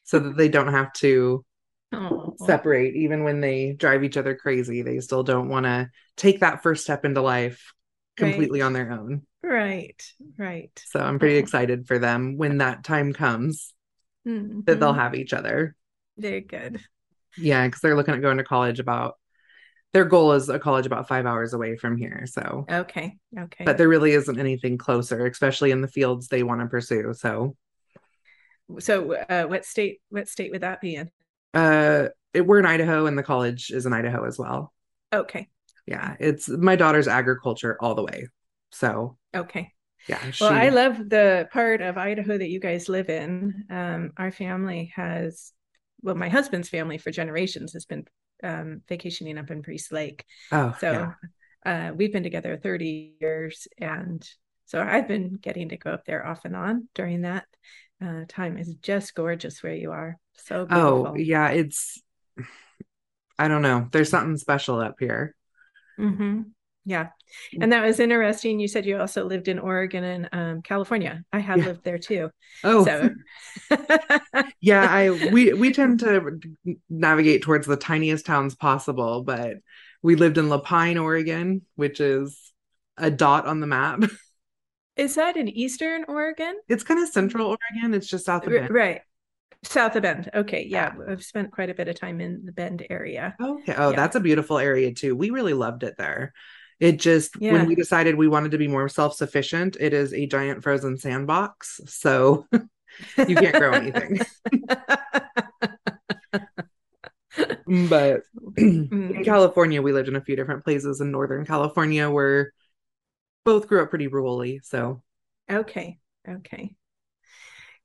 A: So that they don't have to oh. separate even when they drive each other crazy. They still don't want to take that first step into life completely right. on their own.
B: Right, right.
A: So I'm pretty oh. excited for them when that time comes mm-hmm. that they'll have each other.
B: Very good.
A: Yeah, because they're looking at going to college about their goal is a college about five hours away from here. So
B: okay, okay.
A: But there really isn't anything closer, especially in the fields they want to pursue. So,
B: so uh, what state? What state would that be in?
A: Uh, it, we're in Idaho, and the college is in Idaho as well.
B: Okay.
A: Yeah, it's my daughter's agriculture all the way. So
B: okay.
A: Yeah.
B: She... Well, I love the part of Idaho that you guys live in. Um, our family has, well, my husband's family for generations has been um, vacationing up in Priest Lake.
A: Oh,
B: so yeah. uh, we've been together 30 years. And so I've been getting to go up there off and on during that uh, time. It's just gorgeous where you are. So oh, beautiful.
A: Oh, yeah. It's, I don't know. There's something special up here.
B: Mm-hmm. Yeah. Mm. And that was interesting. You said you also lived in Oregon and um, California. I have yeah. lived there too.
A: Oh, so. (laughs) yeah. I we we tend to navigate towards the tiniest towns possible, but we lived in La Pine, Oregon, which is a dot on the map. (laughs)
B: Is that in Eastern Oregon?
A: It's kind of Central Oregon. It's just south of
B: Bend. Right. South of Bend. Okay. Yeah. yeah. I've spent quite a bit of time in the Bend area.
A: Okay. Oh, yeah. that's a beautiful area too. We really loved it there. It just yeah. when we decided we wanted to be more self-sufficient, it is a giant frozen sandbox. So (laughs) you can't grow anything. (laughs) but (clears throat) in mm. California, we lived in a few different places in Northern California where both grew up pretty rurally. So
B: okay. Okay.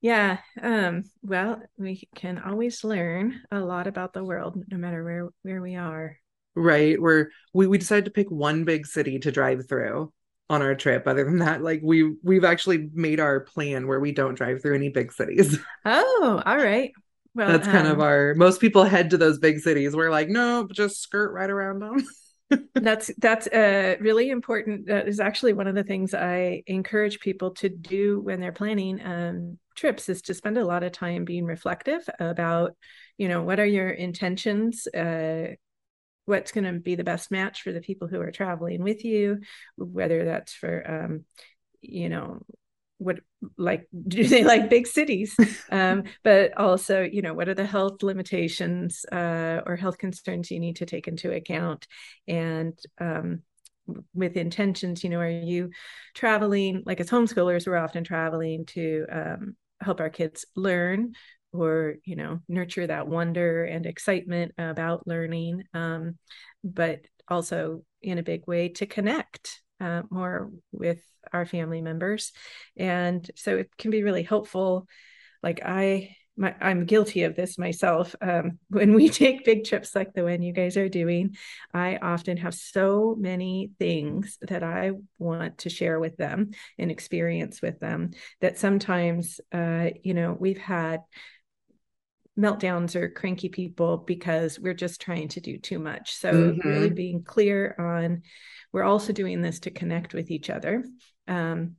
B: Yeah. Um, well, we can always learn a lot about the world no matter where where we are
A: right? Where we, we decided to pick one big city to drive through on our trip. Other than that like we we've actually made our plan where we don't drive through any big cities. (laughs)
B: Oh all right.
A: Well that's um, kind of um, our most people head to those big cities. We're like no just skirt right around them. (laughs)
B: That's that's uh, really important. That is actually one of the things i encourage people to do when they're planning um, trips is to spend a lot of time being reflective about you know what are your intentions uh, what's going to be the best match for the people who are traveling with you whether that's for um, you know what like (laughs) do they like big cities? Um, (laughs) but also you know what are the health limitations uh, or health concerns you need to take into account? And um, with intentions you know are you traveling like as homeschoolers we're often traveling to um, help our kids learn or you know nurture that wonder and excitement about learning um, but also in a big way to connect uh, more with our family members and so it can be really helpful like i my, I'm guilty of this myself. Um, (laughs) when we take big trips like the one you guys are doing, I often have so many things that I want to share with them and experience with them that sometimes, uh, you know, we've had meltdowns or cranky people because we're just trying to do too much. So, mm-hmm. really being clear on we're also doing this to connect with each other. Um,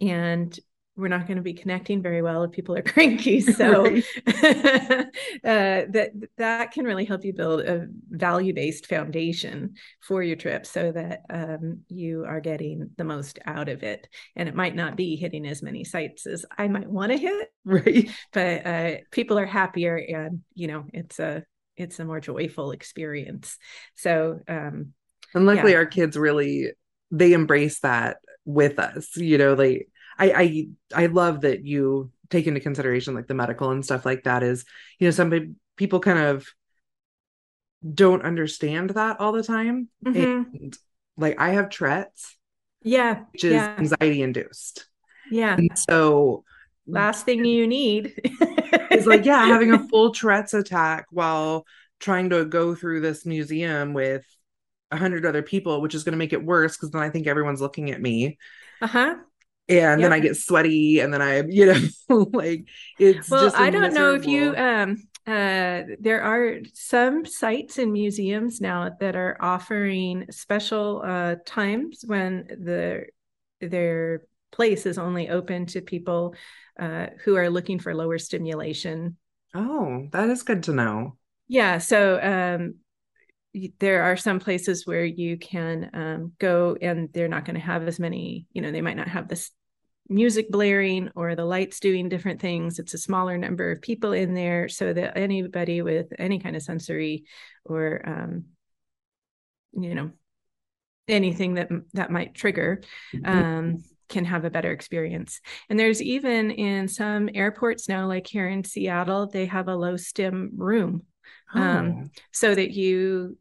B: and we're not going to be connecting very well if people are (laughs) cranky. So (laughs) uh, that that can really help you build a value based foundation for your trip, so that um, you are getting the most out of it. And it might not be hitting as many sites as I might want to hit, (laughs)
A: right?
B: But uh, people are happier, and you know it's a it's a more joyful experience. So um,
A: and luckily, yeah. our kids really they embrace that with us. You know, they I I I love that you take into consideration like the medical and stuff like that is you know some people kind of don't understand that all the time. Mm-hmm. and like i have Tourette's
B: yeah
A: which is
B: yeah.
A: anxiety induced.
B: Yeah.
A: And so
B: last thing you need. (laughs)
A: Is like yeah having a full tourette's attack while trying to go through this museum with a hundred other people which is going to make it worse because then i think everyone's looking at me.
B: Uh-huh
A: and yep. then i get sweaty and then i you know (laughs) like it's
B: well i don't know if you um uh, there are some sites and museums now that are offering special uh, times when the their place is only open to people uh, who are looking for lower stimulation.
A: Oh, that is good to know.
B: Yeah. So um, there are some places where you can um, go and they're not going to have as many, you know, they might not have this music blaring or the lights doing different things. It's a smaller number of people in there so that anybody with any kind of sensory or, um, you know, anything that that might trigger mm-hmm. um, can have a better experience. And there's even in some airports now, like here in Seattle, they have a low stim room. Um, oh. Um, so that you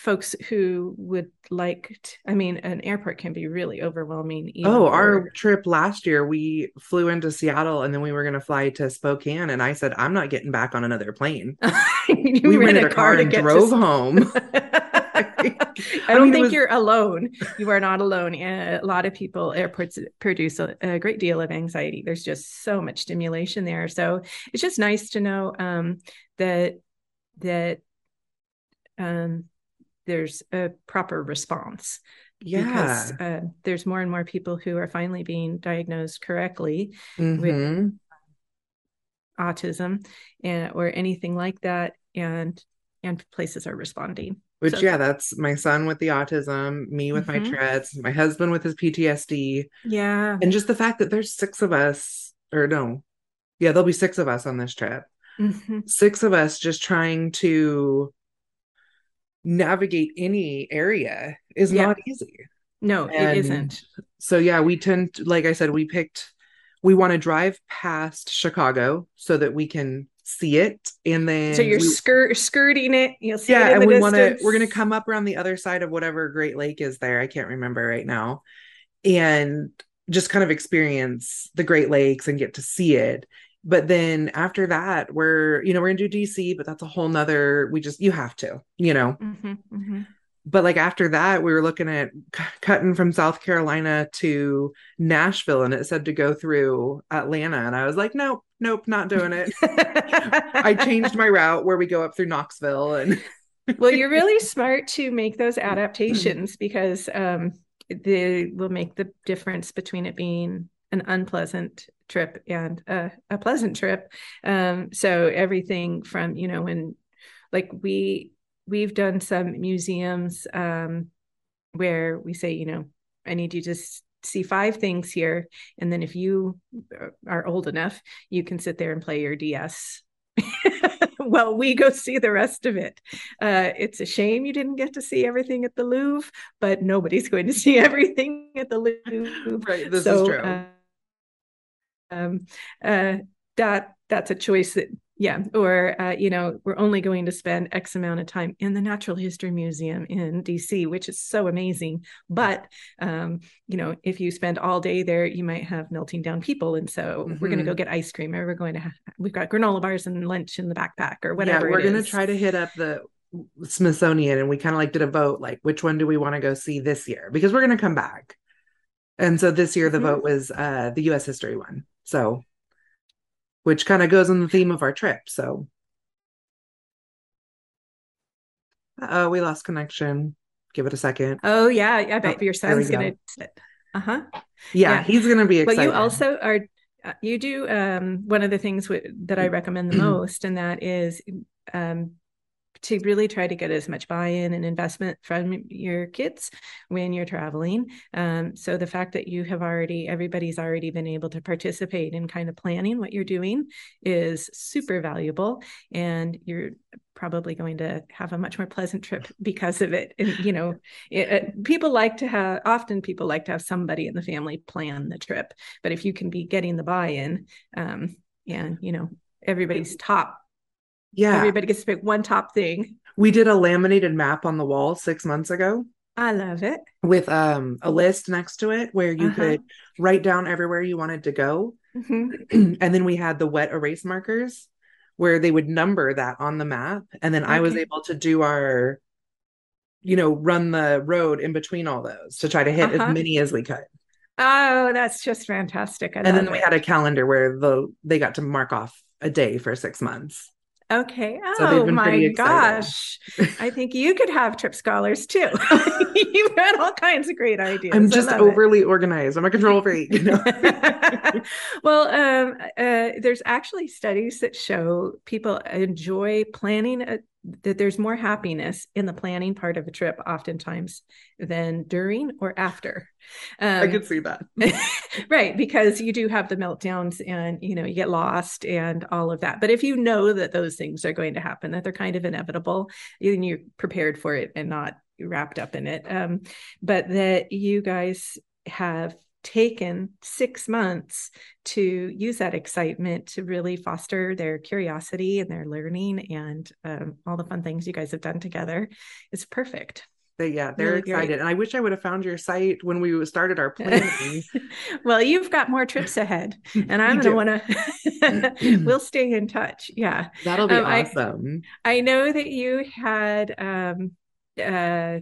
B: folks who would like to, i mean an airport can be really overwhelming
A: oh our trip last year we flew into seattle and then we were going to fly to spokane and i said i'm not getting back on another plane (laughs) we rented a car, car and drove to... home (laughs)
B: I don't I mean, think was... you're alone. You are not alone. A lot of people, airports produce a, a, great deal of anxiety. There's just so much stimulation there. So it's just nice to know um, that that um, there's a proper response.
A: Yeah. Because
B: uh, there's more and more people who are finally being diagnosed correctly mm-hmm. with autism and or anything like that and and places are responding
A: which, so, yeah, that's my son with the autism, me with mm-hmm. my Tourette's, my husband with his PTSD.
B: Yeah.
A: And just the fact that there's six of us, or no, yeah, there'll be six of us on this trip. Mm-hmm. Six of us just trying to navigate any area is yeah. not easy.
B: No, and it isn't.
A: So, yeah, we tend to, like I said, we picked, we want to drive past Chicago so that we can see it and then
B: so you're we, skirt skirting it you'll see
A: yeah
B: and
A: we want to we're going to come up around the other side of whatever great lake is there i can't remember right now and just kind of experience the great lakes and get to see it but then after that we're you know we're gonna do dc but that's a whole nother we just you have to you know mm-hmm. Mm-hmm, mm-hmm. But like after that we were looking at c- cutting from south carolina to nashville and it said to go through atlanta and i was like nope nope not doing it. (laughs) I changed my route where we go up through knoxville and
B: well you're really smart to make those adaptations because um, they will make the difference between it being an unpleasant trip and a, a pleasant trip. Um, so everything from you know when like we we've done some museums um, where we say, you know, I need you to see five things here. And then if you are old enough, you can sit there and play your DS. (laughs) well, we go see the rest of it. Uh, it's a shame you didn't get to see everything at the Louvre, but nobody's going to (laughs) see everything at the Louvre.
A: Right, this so, is true. Uh,
B: um, uh, that that's a choice that yeah or uh, you know we're only going to spend x amount of time in the natural history museum in dc which is so amazing. But um, you know if you spend all day there you might have melting down people. And so mm-hmm. we're going to go get ice cream or we're going to have, we've got granola bars and lunch in the backpack or whatever
A: yeah, we're going to try to hit up the smithsonian and we kind of like did a vote like which one do we want to go see this year? Because we're going to come back. And so this year the mm-hmm. vote was uh, the us history one. So which kind of goes on the theme of our trip. So, oh, we lost connection. Give it a second.
B: Oh yeah, I bet oh, your son's gonna. Uh huh.
A: Yeah, yeah, he's gonna be excited.
B: But you also are. Uh, you do um, one of the things w- that I recommend the (clears throat) most, and that is um, to really try to get as much buy-in and investment from your kids when you're traveling. Um, so the fact that you have already, everybody's already been able to participate in kind of planning what you're doing is super valuable, and you're probably going to have a much more pleasant trip (laughs) because of it. And, you know, it, it, people like to have, often people like to have somebody in the family plan the trip. But if you can be getting the buy in, um, and, you know, everybody's top,
A: Yeah.
B: everybody gets to pick one top thing.
A: we did a laminated map on the wall six months ago
B: I love it.
A: with um a list next to it where you
B: Uh-huh.
A: could write down everywhere you wanted to go.
B: Mhm. (clears throat)
A: and then we had the wet erase markers where they would number that on the map. And then I was able to do our, you know, run the road in between all those to try to hit
B: Uh-huh.
A: as many as we could.
B: Oh, that's just fantastic. I
A: and then
B: love
A: we had a calendar where the they got to mark off a day for six months.
B: Okay.
A: So
B: Oh my gosh. I think you could have trip scholars too. (laughs) You've had all kinds of great ideas.
A: I'm just
B: love it.
A: overly organized. I'm a control (laughs) freak. You know? (laughs)
B: well, um, uh, there's actually studies that show people enjoy planning, a, that there's more happiness in the planning part of a trip oftentimes than during or after.
A: I
B: Um,
A: could see that. (laughs)
B: right because you do have the meltdowns and you know you get lost and all of that but if you know that those things are going to happen that they're kind of inevitable then you're prepared for it and not wrapped up in it um, but that you guys have taken six months to use that excitement to really foster their curiosity and their learning and um, all the fun things you guys have done together is perfect
A: But yeah, they're
B: Really great.
A: excited. And I wish I would have found your site when we started our (laughs) planning.
B: well, you've got more trips ahead, (laughs) and I'm going to want to. we'll stay in touch. Yeah,
A: That'll be
B: Um, I-
A: awesome.
B: I know that you had um, uh,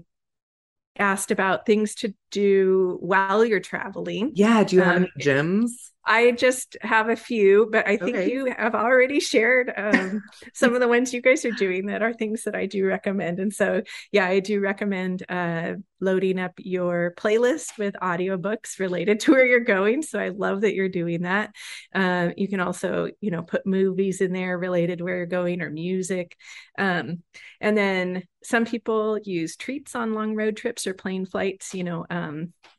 B: asked about things to do while you're traveling.
A: yeah. Do you have
B: um,
A: any gyms?
B: I just have a few, but I think
A: Okay.
B: you have already shared um, (laughs) some of the ones you guys are doing that are things that I do recommend. And so, yeah, I do recommend uh, loading up your playlist with audiobooks related (laughs) to where you're going. So I love that you're doing that. Um, you can also, you know, put movies in there related to where you're going or music. Um, and then some people use treats on long road trips or plane flights, you know, um,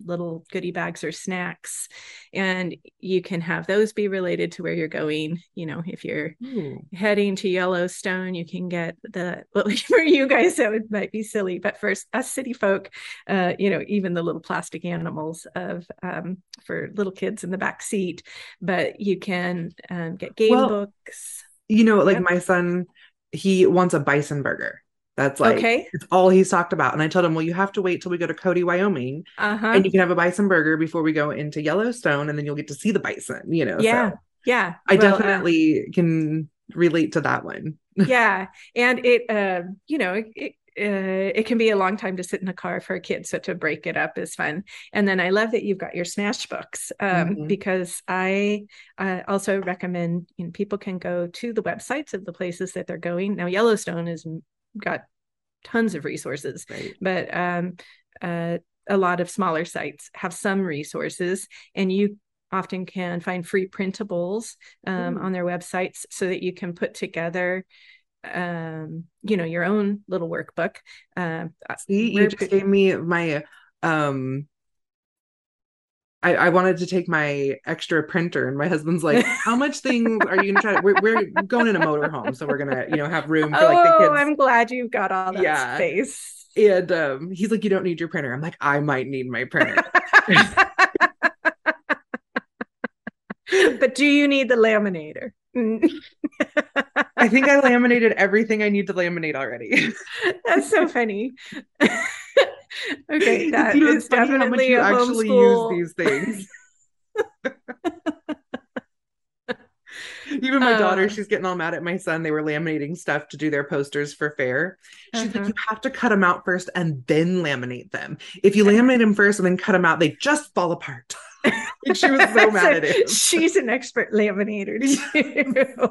B: little goodie bags or snacks. And you can have those be related to where you're going. You know, if you're
A: Ooh.
B: heading to Yellowstone, you can get the well (laughs) for you guys that would, might be silly, but for us city folk, uh, you know, even the little plastic animals of um, for little kids in the back seat. But you can um, get game
A: Well,
B: books.
A: You know, like my son, he wants a bison burger. That's like
B: okay.
A: it's all he's talked about. And I told him, well, you have to wait till we go to Cody, Wyoming,
B: Uh huh.
A: and you can have a bison burger before we go into Yellowstone, and then you'll get to see the bison. You know,
B: Yeah.
A: So
B: Yeah.
A: I
B: Well, uh,
A: definitely can relate to that one. (laughs)
B: yeah and it uh, you know it, it, uh, it can be a long time to sit in the car for a kid so to break it up is fun and then i love that you've got your smash books um,
A: Mhm.
B: because i uh, also recommend you know people can go to the websites of the places that they're going now yellowstone has got tons of resources
A: Right.
B: but um, uh, a lot of smaller sites have some resources and you often can find free printables um,
A: Ooh.
B: on their websites so that you can put together um, you know your own little workbook
A: See, you just gave me my um I, I wanted to take my extra printer and my husband's like, how much (laughs) things are you gonna try to we're, we're going in a motorhome, so we're gonna, you know, have room for like the
B: oh i'm glad you've got all that
A: Yeah.
B: space
A: And um he's like, You don't need your printer. I'm like, I might need my printer. (laughs)
B: but do you need the laminator
A: I think I (laughs) laminated everything I need to laminate already.
B: That's so funny. (laughs) okay, (laughs) that
A: you know,
B: is
A: funny how much
B: definitely
A: you actually use these things. (laughs) Even my daughter,
B: Uh.
A: she's getting all mad at my son. They were laminating stuff to do their posters for fair. She's
B: Uh-huh.
A: like, you have to cut them out first and then laminate them. If you laminate them first and then cut them out, they just fall apart. Like, she was so mad at him.
B: She's an expert laminator too.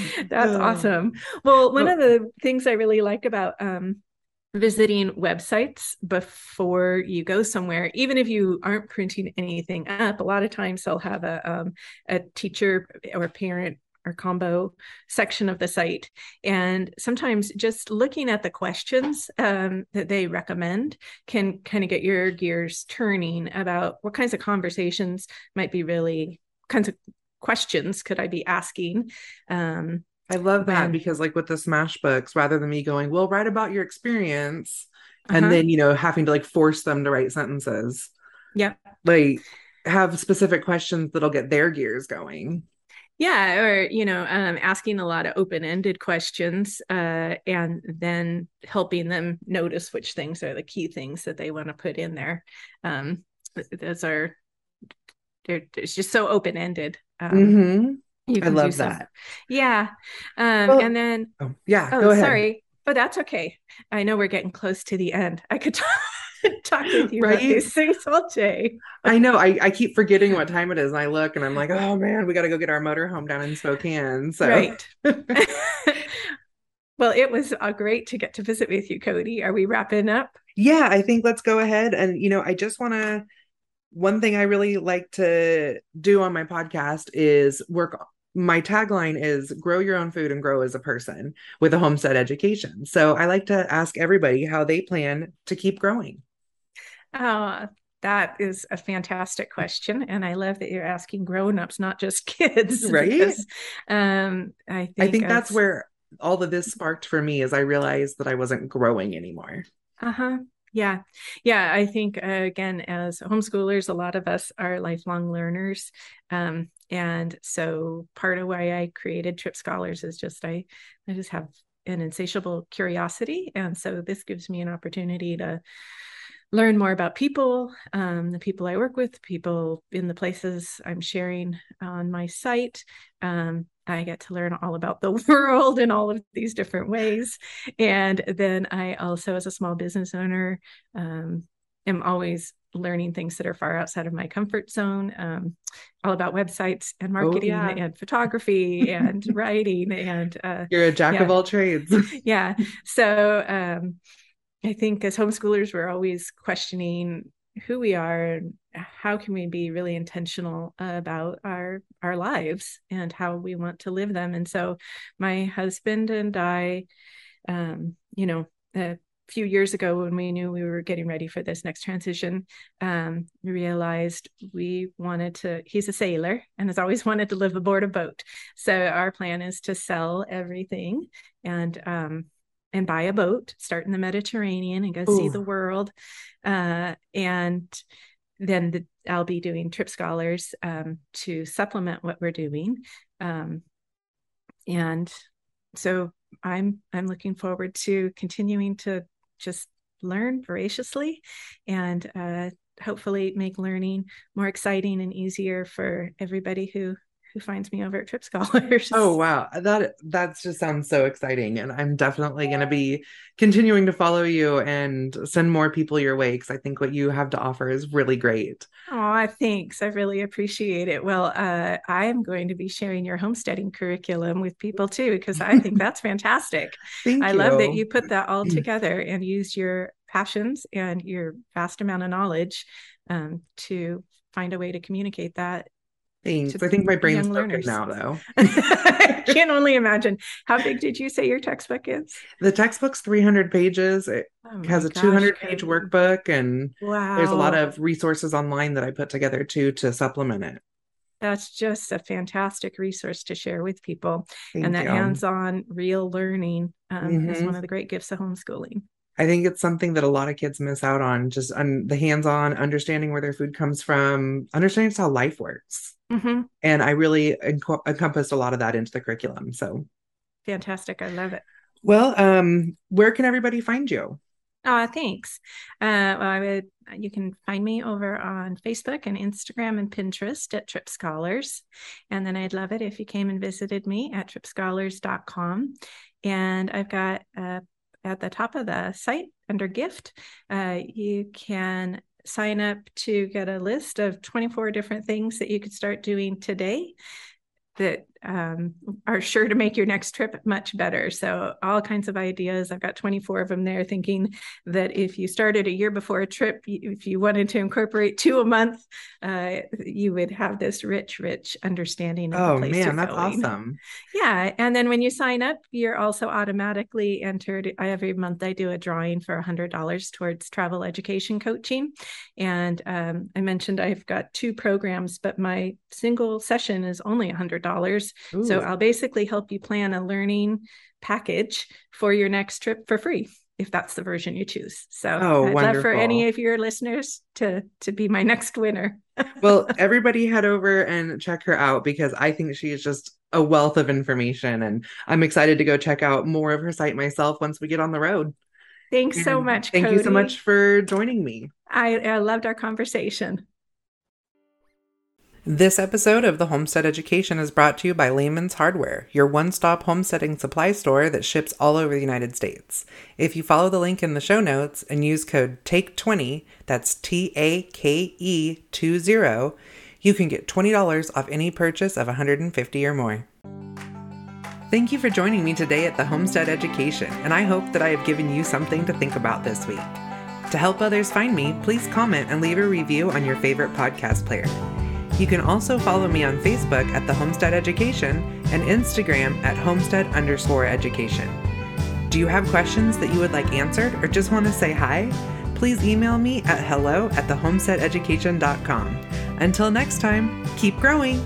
B: (laughs) That's
A: Oh.
B: awesome. Well, one
A: Well-
B: of the things I really like about um, visiting websites before you go somewhere, even if you aren't printing anything up, a lot of times they'll have a um, a teacher or parent or combo section of the site, and sometimes just looking at the questions um, that they recommend can kind of get your gears turning about what kinds of conversations might be really kinds of questions could I be asking um,
A: I love that because, like, with the Smash books, rather than me going, well, write about your experience, uh-huh. and then, you know, having to like force them to write sentences.
B: Yeah.
A: Like, have specific questions that'll get their gears going.
B: Yeah, or you know, um, asking a lot of open-ended questions, uh, and then helping them notice which things are the key things that they want to put in there. Um, those are it's just so open-ended. Um,
A: mm-hmm. I love that. Some,
B: yeah, um, well, and then
A: oh, yeah, oh,
B: sorry, but that's okay. I know we're getting close to the end. I could (laughs) talk. talk with you right? about these things all day.
A: I know. I, I keep forgetting what time it is, and I look and I'm like, oh man, we got to go get our motorhome down in Spokane. So
B: right. (laughs) well, it was uh, great to get to visit with you, Cody. Are we wrapping up?
A: Yeah, I think let's go ahead. And you know, I just want to. One thing I really like to do on my podcast is work my tagline is grow your own food and grow as a person with a homestead education. So I like to ask everybody how they plan to keep growing.
B: Oh, that is a fantastic question. And I love that you're asking grown-ups, not just (laughs) kids. (laughs)
A: Right. Because, um, I think, I think that's where all of this sparked for me as I realized that I wasn't growing anymore.
B: Uh-huh. Yeah. Yeah. I think, uh, again, as homeschoolers, a lot of us are lifelong learners. Um, and so part of why I created Trip Scholars is just I, I just have an insatiable curiosity. And so this gives me an opportunity to learn more about people, um, the people I work with, people in the places I'm sharing on my site. Um, I get to learn all about the (laughs) world in all of these different ways. And then I also, as a small business owner, um, am always learning things that are far outside of my comfort zone, um, all about websites and oh, marketing oh, yeah. and photography and (laughs) writing. And uh,
A: you're a jack yeah. of all trades. (laughs)
B: yeah. So, um, I think as homeschoolers, we're always questioning who we are and how can we be really intentional about our our lives and how we want to live them. And so, my husband and I, um, you know, a few years ago when we knew we were getting ready for this next transition, um, realized we wanted to. He's a sailor and has always (laughs) wanted to live aboard a boat. So our plan is to sell everything and um, and buy a boat, start in the Mediterranean and go Ooh. see the world. Uh, and then the, I'll be doing trip scholars um, to supplement what we're doing. Um, and so I'm I'm looking forward to continuing to just learn voraciously and uh, hopefully make learning more exciting and easier for everybody who who finds me over at Trip Scholars.
A: Oh wow, that that just sounds so exciting, and I'm definitely going to be continuing to follow you and send more people your way because I think what you have to offer is really great.
B: Oh, I thanks. I really appreciate it. Well, uh, I am going to be sharing your homesteading curriculum with people too because I think that's fantastic. (laughs)
A: Thank
B: I
A: you.
B: love that you put that all together and used your passions and your vast amount of knowledge um, to find a way to communicate that
A: Thanks. I think my brain's broken now, though. (laughs)
B: I can only imagine. How big did you say your textbook is?
A: The textbook's 300 pages. It oh has a 200 page workbook, and wow. there's a lot of resources online that I put together too to supplement it.
B: That's just a fantastic resource to share with people. Thank and that hands on, real learning um, mm-hmm. is one of the great gifts of homeschooling.
A: I think it's something that a lot of kids miss out on just on the hands on understanding where their food comes from, understanding how life works. Mm-hmm. And I really enc- encompassed a lot of that into the curriculum. So
B: fantastic. I love it.
A: Well, um, where can everybody find you?
B: Uh, thanks. Uh, well, I would, you can find me over on Facebook and Instagram and Pinterest at Trip Scholars. And then I'd love it if you came and visited me at tripscholars.com. And I've got uh, at the top of the site under gift, uh, you can sign up to get a list of 24 different things that you could start doing today that um, are sure to make your next trip much better. So, all kinds of ideas. I've got 24 of them there, thinking that if you started a year before a trip, if you wanted to incorporate two a month, uh, you would have this rich, rich understanding of
A: oh,
B: the place
A: man, that's going. awesome.
B: Yeah. And then when you sign up, you're also automatically entered. Every month, I do a drawing for $100 towards travel education coaching. And um, I mentioned I've got two programs, but my single session is only $100 Ooh. So I'll basically help you plan a learning package for your next trip for free if that's the version you choose. So
A: oh,
B: I'd
A: wonderful.
B: love for any of your listeners to to be my (laughs) next winner.
A: well, (laughs) everybody head over and check her out because I think she is just a wealth of information and I'm excited to go check out more of her site myself once we get on the road.
B: Thanks and so much.
A: Thank
B: Cody.
A: you so much for joining me.
B: I, I loved our conversation.
A: This episode of the Homestead Education is brought to you by Lehman's Hardware, your one stop homesteading supply store that ships all over the United States. If you follow the link in the show notes and use code TAKE20, that's T A K E 20, you can get $20 off any purchase of 150 or more. Thank you for joining me today at the Homestead Education, and I hope that I have given you something to think about this week. To help others find me, please comment and leave a review on your favorite podcast player. You can also follow me on Facebook at The Homestead Education and Instagram at Homestead underscore education. Do you have questions that you would like answered or just want to say hi? Please email me at hello at thehomesteadeducation.com. Until next time, keep growing!